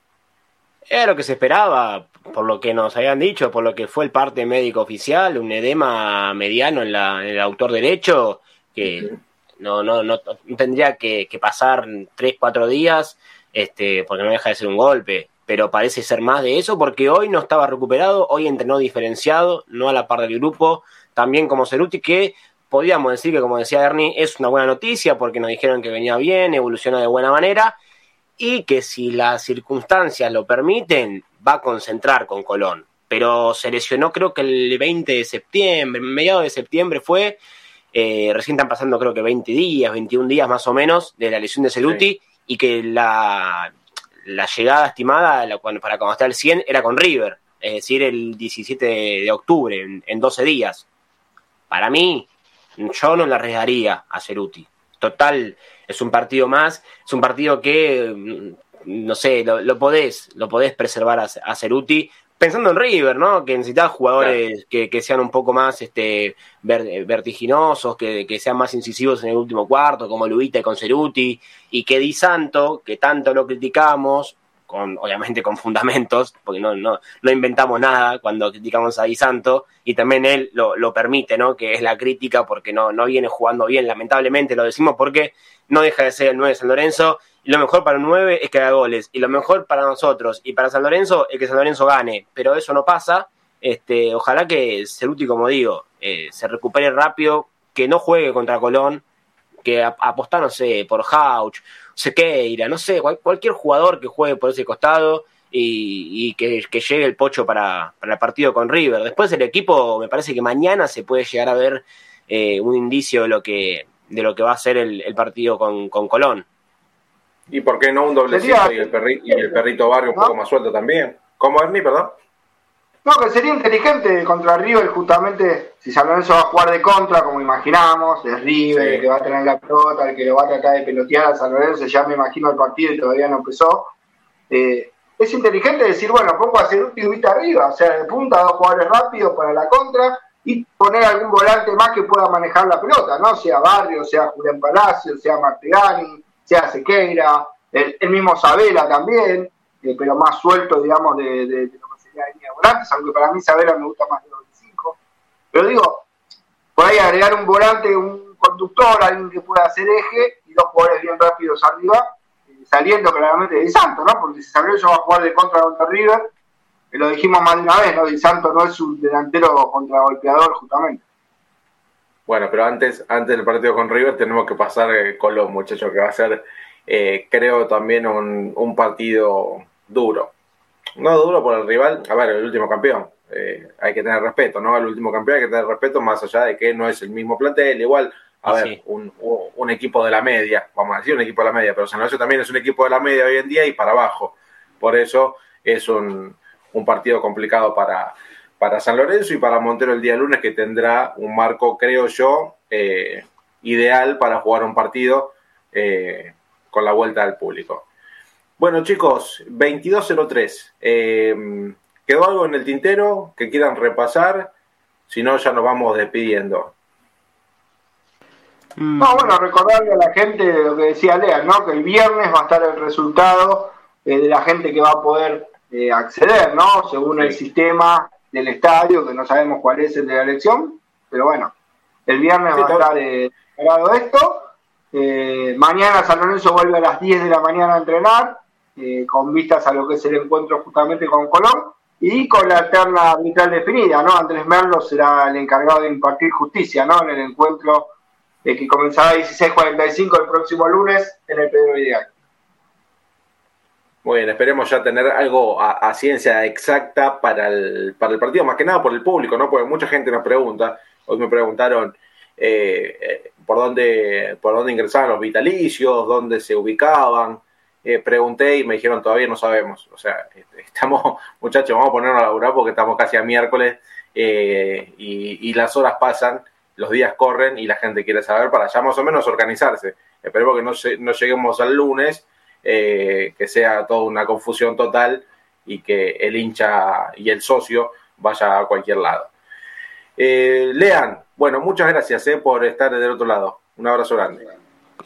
Era lo que se esperaba, por lo que nos habían dicho, por lo que fue el parte médico oficial, un edema mediano en, la, en el autor derecho, que no, no, no, tendría que, pasar tres, cuatro días, este, porque no deja de ser un golpe pero parece ser más de eso porque hoy no estaba recuperado, hoy entrenó diferenciado, no a la par del grupo, también como Ceruti, que podríamos decir que, como decía Ernie, es una buena noticia porque nos dijeron que venía bien, evoluciona de buena manera y que si las circunstancias lo permiten, va a concentrar con Colón. Pero se lesionó creo que el 20 de septiembre, mediados de septiembre fue, eh, recién están pasando creo que 20 días, 21 días más o menos de la lesión de Ceruti sí. y que la, la llegada estimada la, cuando, para cuando está el 100 era con River, es decir, el 17 de octubre, en, en 12 días. Para mí, yo no le arriesgaría a Ceruti. Total, es un partido más, es un partido que, no sé, lo, lo podés, lo podés preservar a, a Ceruti, pensando en River, ¿no? Que necesitas jugadores claro. que, que, sean un poco más este, ver, vertiginosos, que, que, sean más incisivos en el último cuarto, como Lubita y con Ceruti, y que Di Santo, que tanto lo criticamos, con, obviamente con fundamentos, porque no, no, no inventamos nada cuando criticamos a Di Santo, y también él lo, lo permite, ¿no? Que es la crítica porque no, no viene jugando bien, lamentablemente lo decimos porque no deja de ser el 9 de San Lorenzo, y lo mejor para un 9 es que haga goles, y lo mejor para nosotros y para San Lorenzo es que San Lorenzo gane, pero eso no pasa, este, ojalá que Ceruti, como digo, eh, se recupere rápido, que no juegue contra Colón, que apostar, no sé, por Hauch, Sequeira, no sé, cual, cualquier jugador que juegue por ese costado y, y que, que, llegue el pocho para, para, el partido con River. Después el equipo, me parece que mañana se puede llegar a ver eh, un indicio de lo que, de lo que va a ser el, el partido con, con, Colón. ¿Y por qué no un doblecito y el, perrito, y el perrito barrio un ¿no? poco más suelto también? ¿Cómo Ernie, perdón? No, que sería inteligente contra River, justamente, si San Lorenzo va a jugar de contra, como imaginamos, es River, sí. el que va a tener la pelota, el que lo va a tratar de pelotear a San Lorenzo, ya me imagino el partido y todavía no empezó. Eh, es inteligente decir, bueno, pongo a Ceruti y Vita arriba, o sea, de punta, dos jugadores rápidos para la contra y poner algún volante más que pueda manejar la pelota, ¿no? Sea Barrio, sea Julián Palacio, sea Martegani, sea Sequeira, el, el mismo Sabela también, eh, pero más suelto, digamos, de, de, de la línea de volantes, aunque para mí Sabela me gusta más de 25. Pero digo, por ahí agregar un volante, un conductor, alguien que pueda hacer eje y dos jugadores bien rápidos arriba, eh, saliendo claramente de Santo, ¿no? Porque si Lorenzo va a jugar de contra contra River, eh, lo dijimos más de una vez, ¿no? Di Santo no es un delantero contra golpeador, justamente. Bueno, pero antes, antes del partido con River tenemos que pasar eh, con los muchachos, que va a ser, eh, creo, también un partido duro no duro por el rival, a ver, el último campeón. Eh, hay que tener respeto, ¿no? El último campeón hay que tener respeto más allá de que no es el mismo plantel, igual, a ver, un, un, equipo de la media, vamos a decir un equipo de la media, pero San Lorenzo también es un equipo de la media hoy en día y para abajo. Por eso es un, un partido complicado para, para San Lorenzo y para Montero el día lunes, que tendrá un marco, creo yo, eh, ideal para jugar un partido eh, con la vuelta del público. Bueno, chicos, 2203. Eh, ¿Quedó algo en el tintero que quieran repasar? Si no, ya nos vamos despidiendo. No, bueno, recordarle a la gente lo que decía Lea, ¿no? Que el viernes va a estar el resultado eh, de la gente que va a poder eh, acceder, ¿no? Según sí. el sistema del estadio, que no sabemos cuál es el de la elección, pero bueno, el viernes sí, va a estar eh, esto. Eh, mañana San Lorenzo vuelve a las 10 de la mañana a entrenar eh, con vistas a lo que es el encuentro justamente con Colón y con la eterna arbitral definida, ¿no? Andrés Merlo será el encargado de impartir justicia, ¿no? En el encuentro eh, que comenzará a 16.45 el próximo lunes en el Pedro Ideal. Muy bien, esperemos ya tener algo a, a, ciencia exacta para el, para el partido, más que nada por el público, ¿no? Porque mucha gente nos pregunta, hoy me preguntaron eh, por dónde por dónde ingresaban los vitalicios, dónde se ubicaban, eh, pregunté y me dijeron todavía no sabemos. O sea, este, <laughs> estamos, muchachos, vamos a ponernos a laburar porque estamos casi a miércoles eh, y, las horas pasan, los días corren y la gente quiere saber para ya más o menos organizarse. Esperemos que no, no lleguemos al lunes, eh, que sea toda una confusión total y que el hincha y el socio vaya a cualquier lado. Lean, bueno, muchas gracias por estar del otro lado. Un abrazo grande.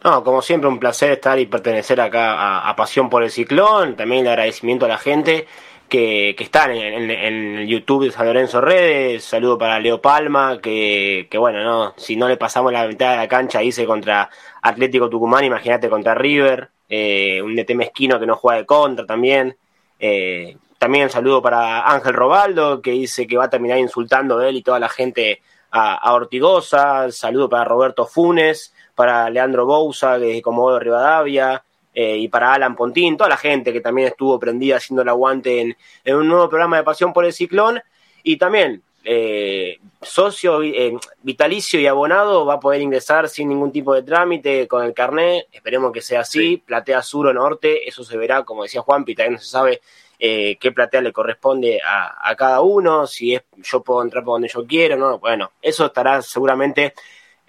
No, como siempre, un placer estar y pertenecer acá a, Pasión por el Ciclón. También el agradecimiento a la gente que, que está en, el YouTube de San Lorenzo Redes. Saludo para Leo Palma, que, que bueno, no si no le pasamos la mitad de la cancha, hice contra Atlético Tucumán, imagínate contra River. Eh, un DT mezquino que no juega de contra también. Eh, también saludo para Ángel Robaldo, que dice que va a terminar insultando él y toda la gente a, a. Saludo para Roberto Funes para Leandro Bouza de Comodoro Rivadavia, eh, y para Alan Pontín, toda la gente que también estuvo prendida haciendo el aguante en, un nuevo programa de Pasión por el Ciclón, y también eh, socio eh, vitalicio y abonado va a poder ingresar sin ningún tipo de trámite con el carnet, esperemos que sea así, platea sur o norte, eso se verá, como decía Juan, también no se sabe qué platea le corresponde a, a, cada uno, si es yo puedo entrar por donde yo quiero, no, bueno, eso estará seguramente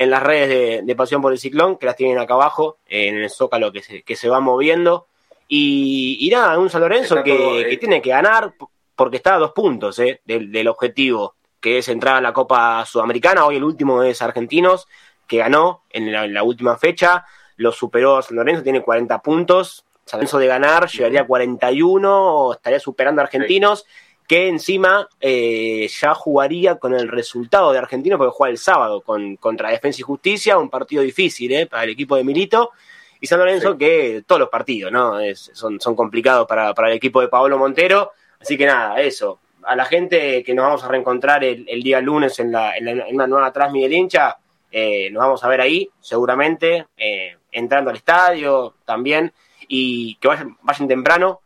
en las redes de, Pasión por el Ciclón, que las tienen acá abajo, en el zócalo que se, que se va moviendo. Y, nada, un San Lorenzo que, tiene que ganar porque está a dos puntos eh, del, objetivo, que es entrar a la Copa Sudamericana. Hoy el último es Argentinos, que ganó en la, última fecha, lo superó San Lorenzo, tiene 40 puntos. San Lorenzo de ganar llegaría a 41, estaría superando a Argentinos que encima eh, ya jugaría con el resultado de Argentino porque juega el sábado con, contra Defensa y Justicia, un partido difícil eh, para el equipo de Milito. Y San Lorenzo, que todos los partidos ¿no? son, son complicados para, el equipo de Pablo Montero. Así que nada, eso. A la gente que nos vamos a reencontrar el, día lunes en, la, en, una nueva del hincha, eh, nos vamos a ver ahí, seguramente, entrando al estadio también. Y que vayan, vayan temprano,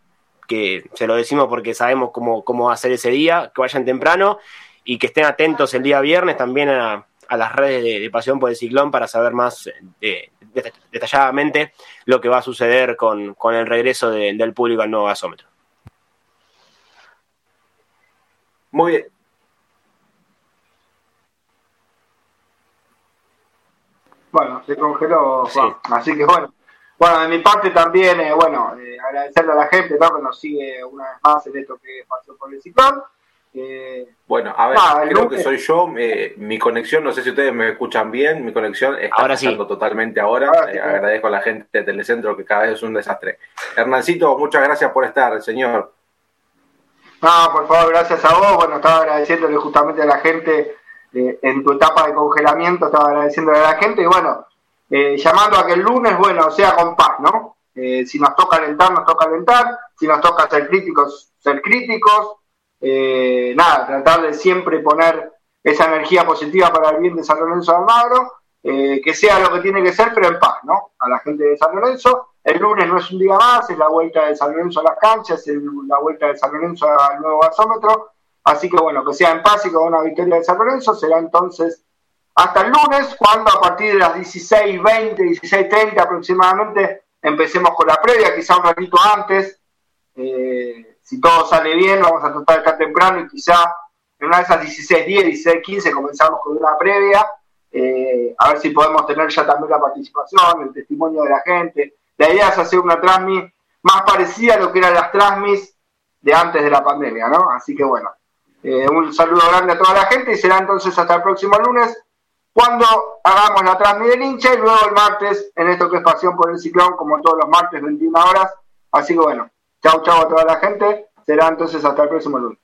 que se lo decimos porque sabemos cómo, cómo va a ser ese día, que vayan temprano y que estén atentos el día viernes también a, las redes de, Pasión por el Ciclón para saber más eh, detalladamente lo que va a suceder con, el regreso del público al nuevo gasómetro. Muy bien. Bueno, se congeló, así que bueno, bueno, de mi parte también, eh, bueno, eh, agradecerle a la gente ¿no? que nos sigue una vez más en esto que pasó por el ciclón. Eh, bueno, a ver, creo que soy yo. mi conexión, no sé si ustedes me escuchan bien, mi conexión está ahora totalmente ahora. agradezco a la gente de Telecentro que cada vez es un desastre. Hernancito, muchas gracias por estar, señor. No, por favor, gracias a vos. Bueno, estaba agradeciéndole justamente a la gente en tu etapa de congelamiento, estaba agradeciéndole a la gente y bueno eh, llamando a que el lunes, bueno, sea con paz, ¿no? Eh, si nos toca alentar, nos toca alentar, si nos toca ser críticos, ser críticos, eh, nada, tratar de siempre poner esa energía positiva para el bien de San Lorenzo de Almagro, que sea lo que tiene que ser, pero en paz, ¿no? A la gente de San Lorenzo. El lunes no es un día más, es la vuelta de San Lorenzo a las canchas, es la vuelta de San Lorenzo al nuevo gasómetro. Así que bueno, que sea en paz y con una victoria de San Lorenzo será entonces hasta el lunes, cuando a partir de las 16.20, 16.30 aproximadamente, empecemos con la previa, quizá un ratito antes. Eh, si todo sale bien, vamos a tratar de estar temprano y quizá en una de esas 16.10, 16.15 comenzamos con una previa. Eh, a ver si podemos tener ya también la participación, el testimonio de la gente. La idea es hacer una transmis más parecida a lo que eran las transmis de antes de la pandemia, ¿no? Así que bueno, eh, un saludo grande a toda la gente y será entonces hasta el próximo lunes cuando hagamos la transmisión hincha y luego el martes en esto que es Pasión por el Ciclón, como todos los martes, 21 horas. Así que bueno, chao, chao a toda la gente. Será entonces hasta el próximo lunes.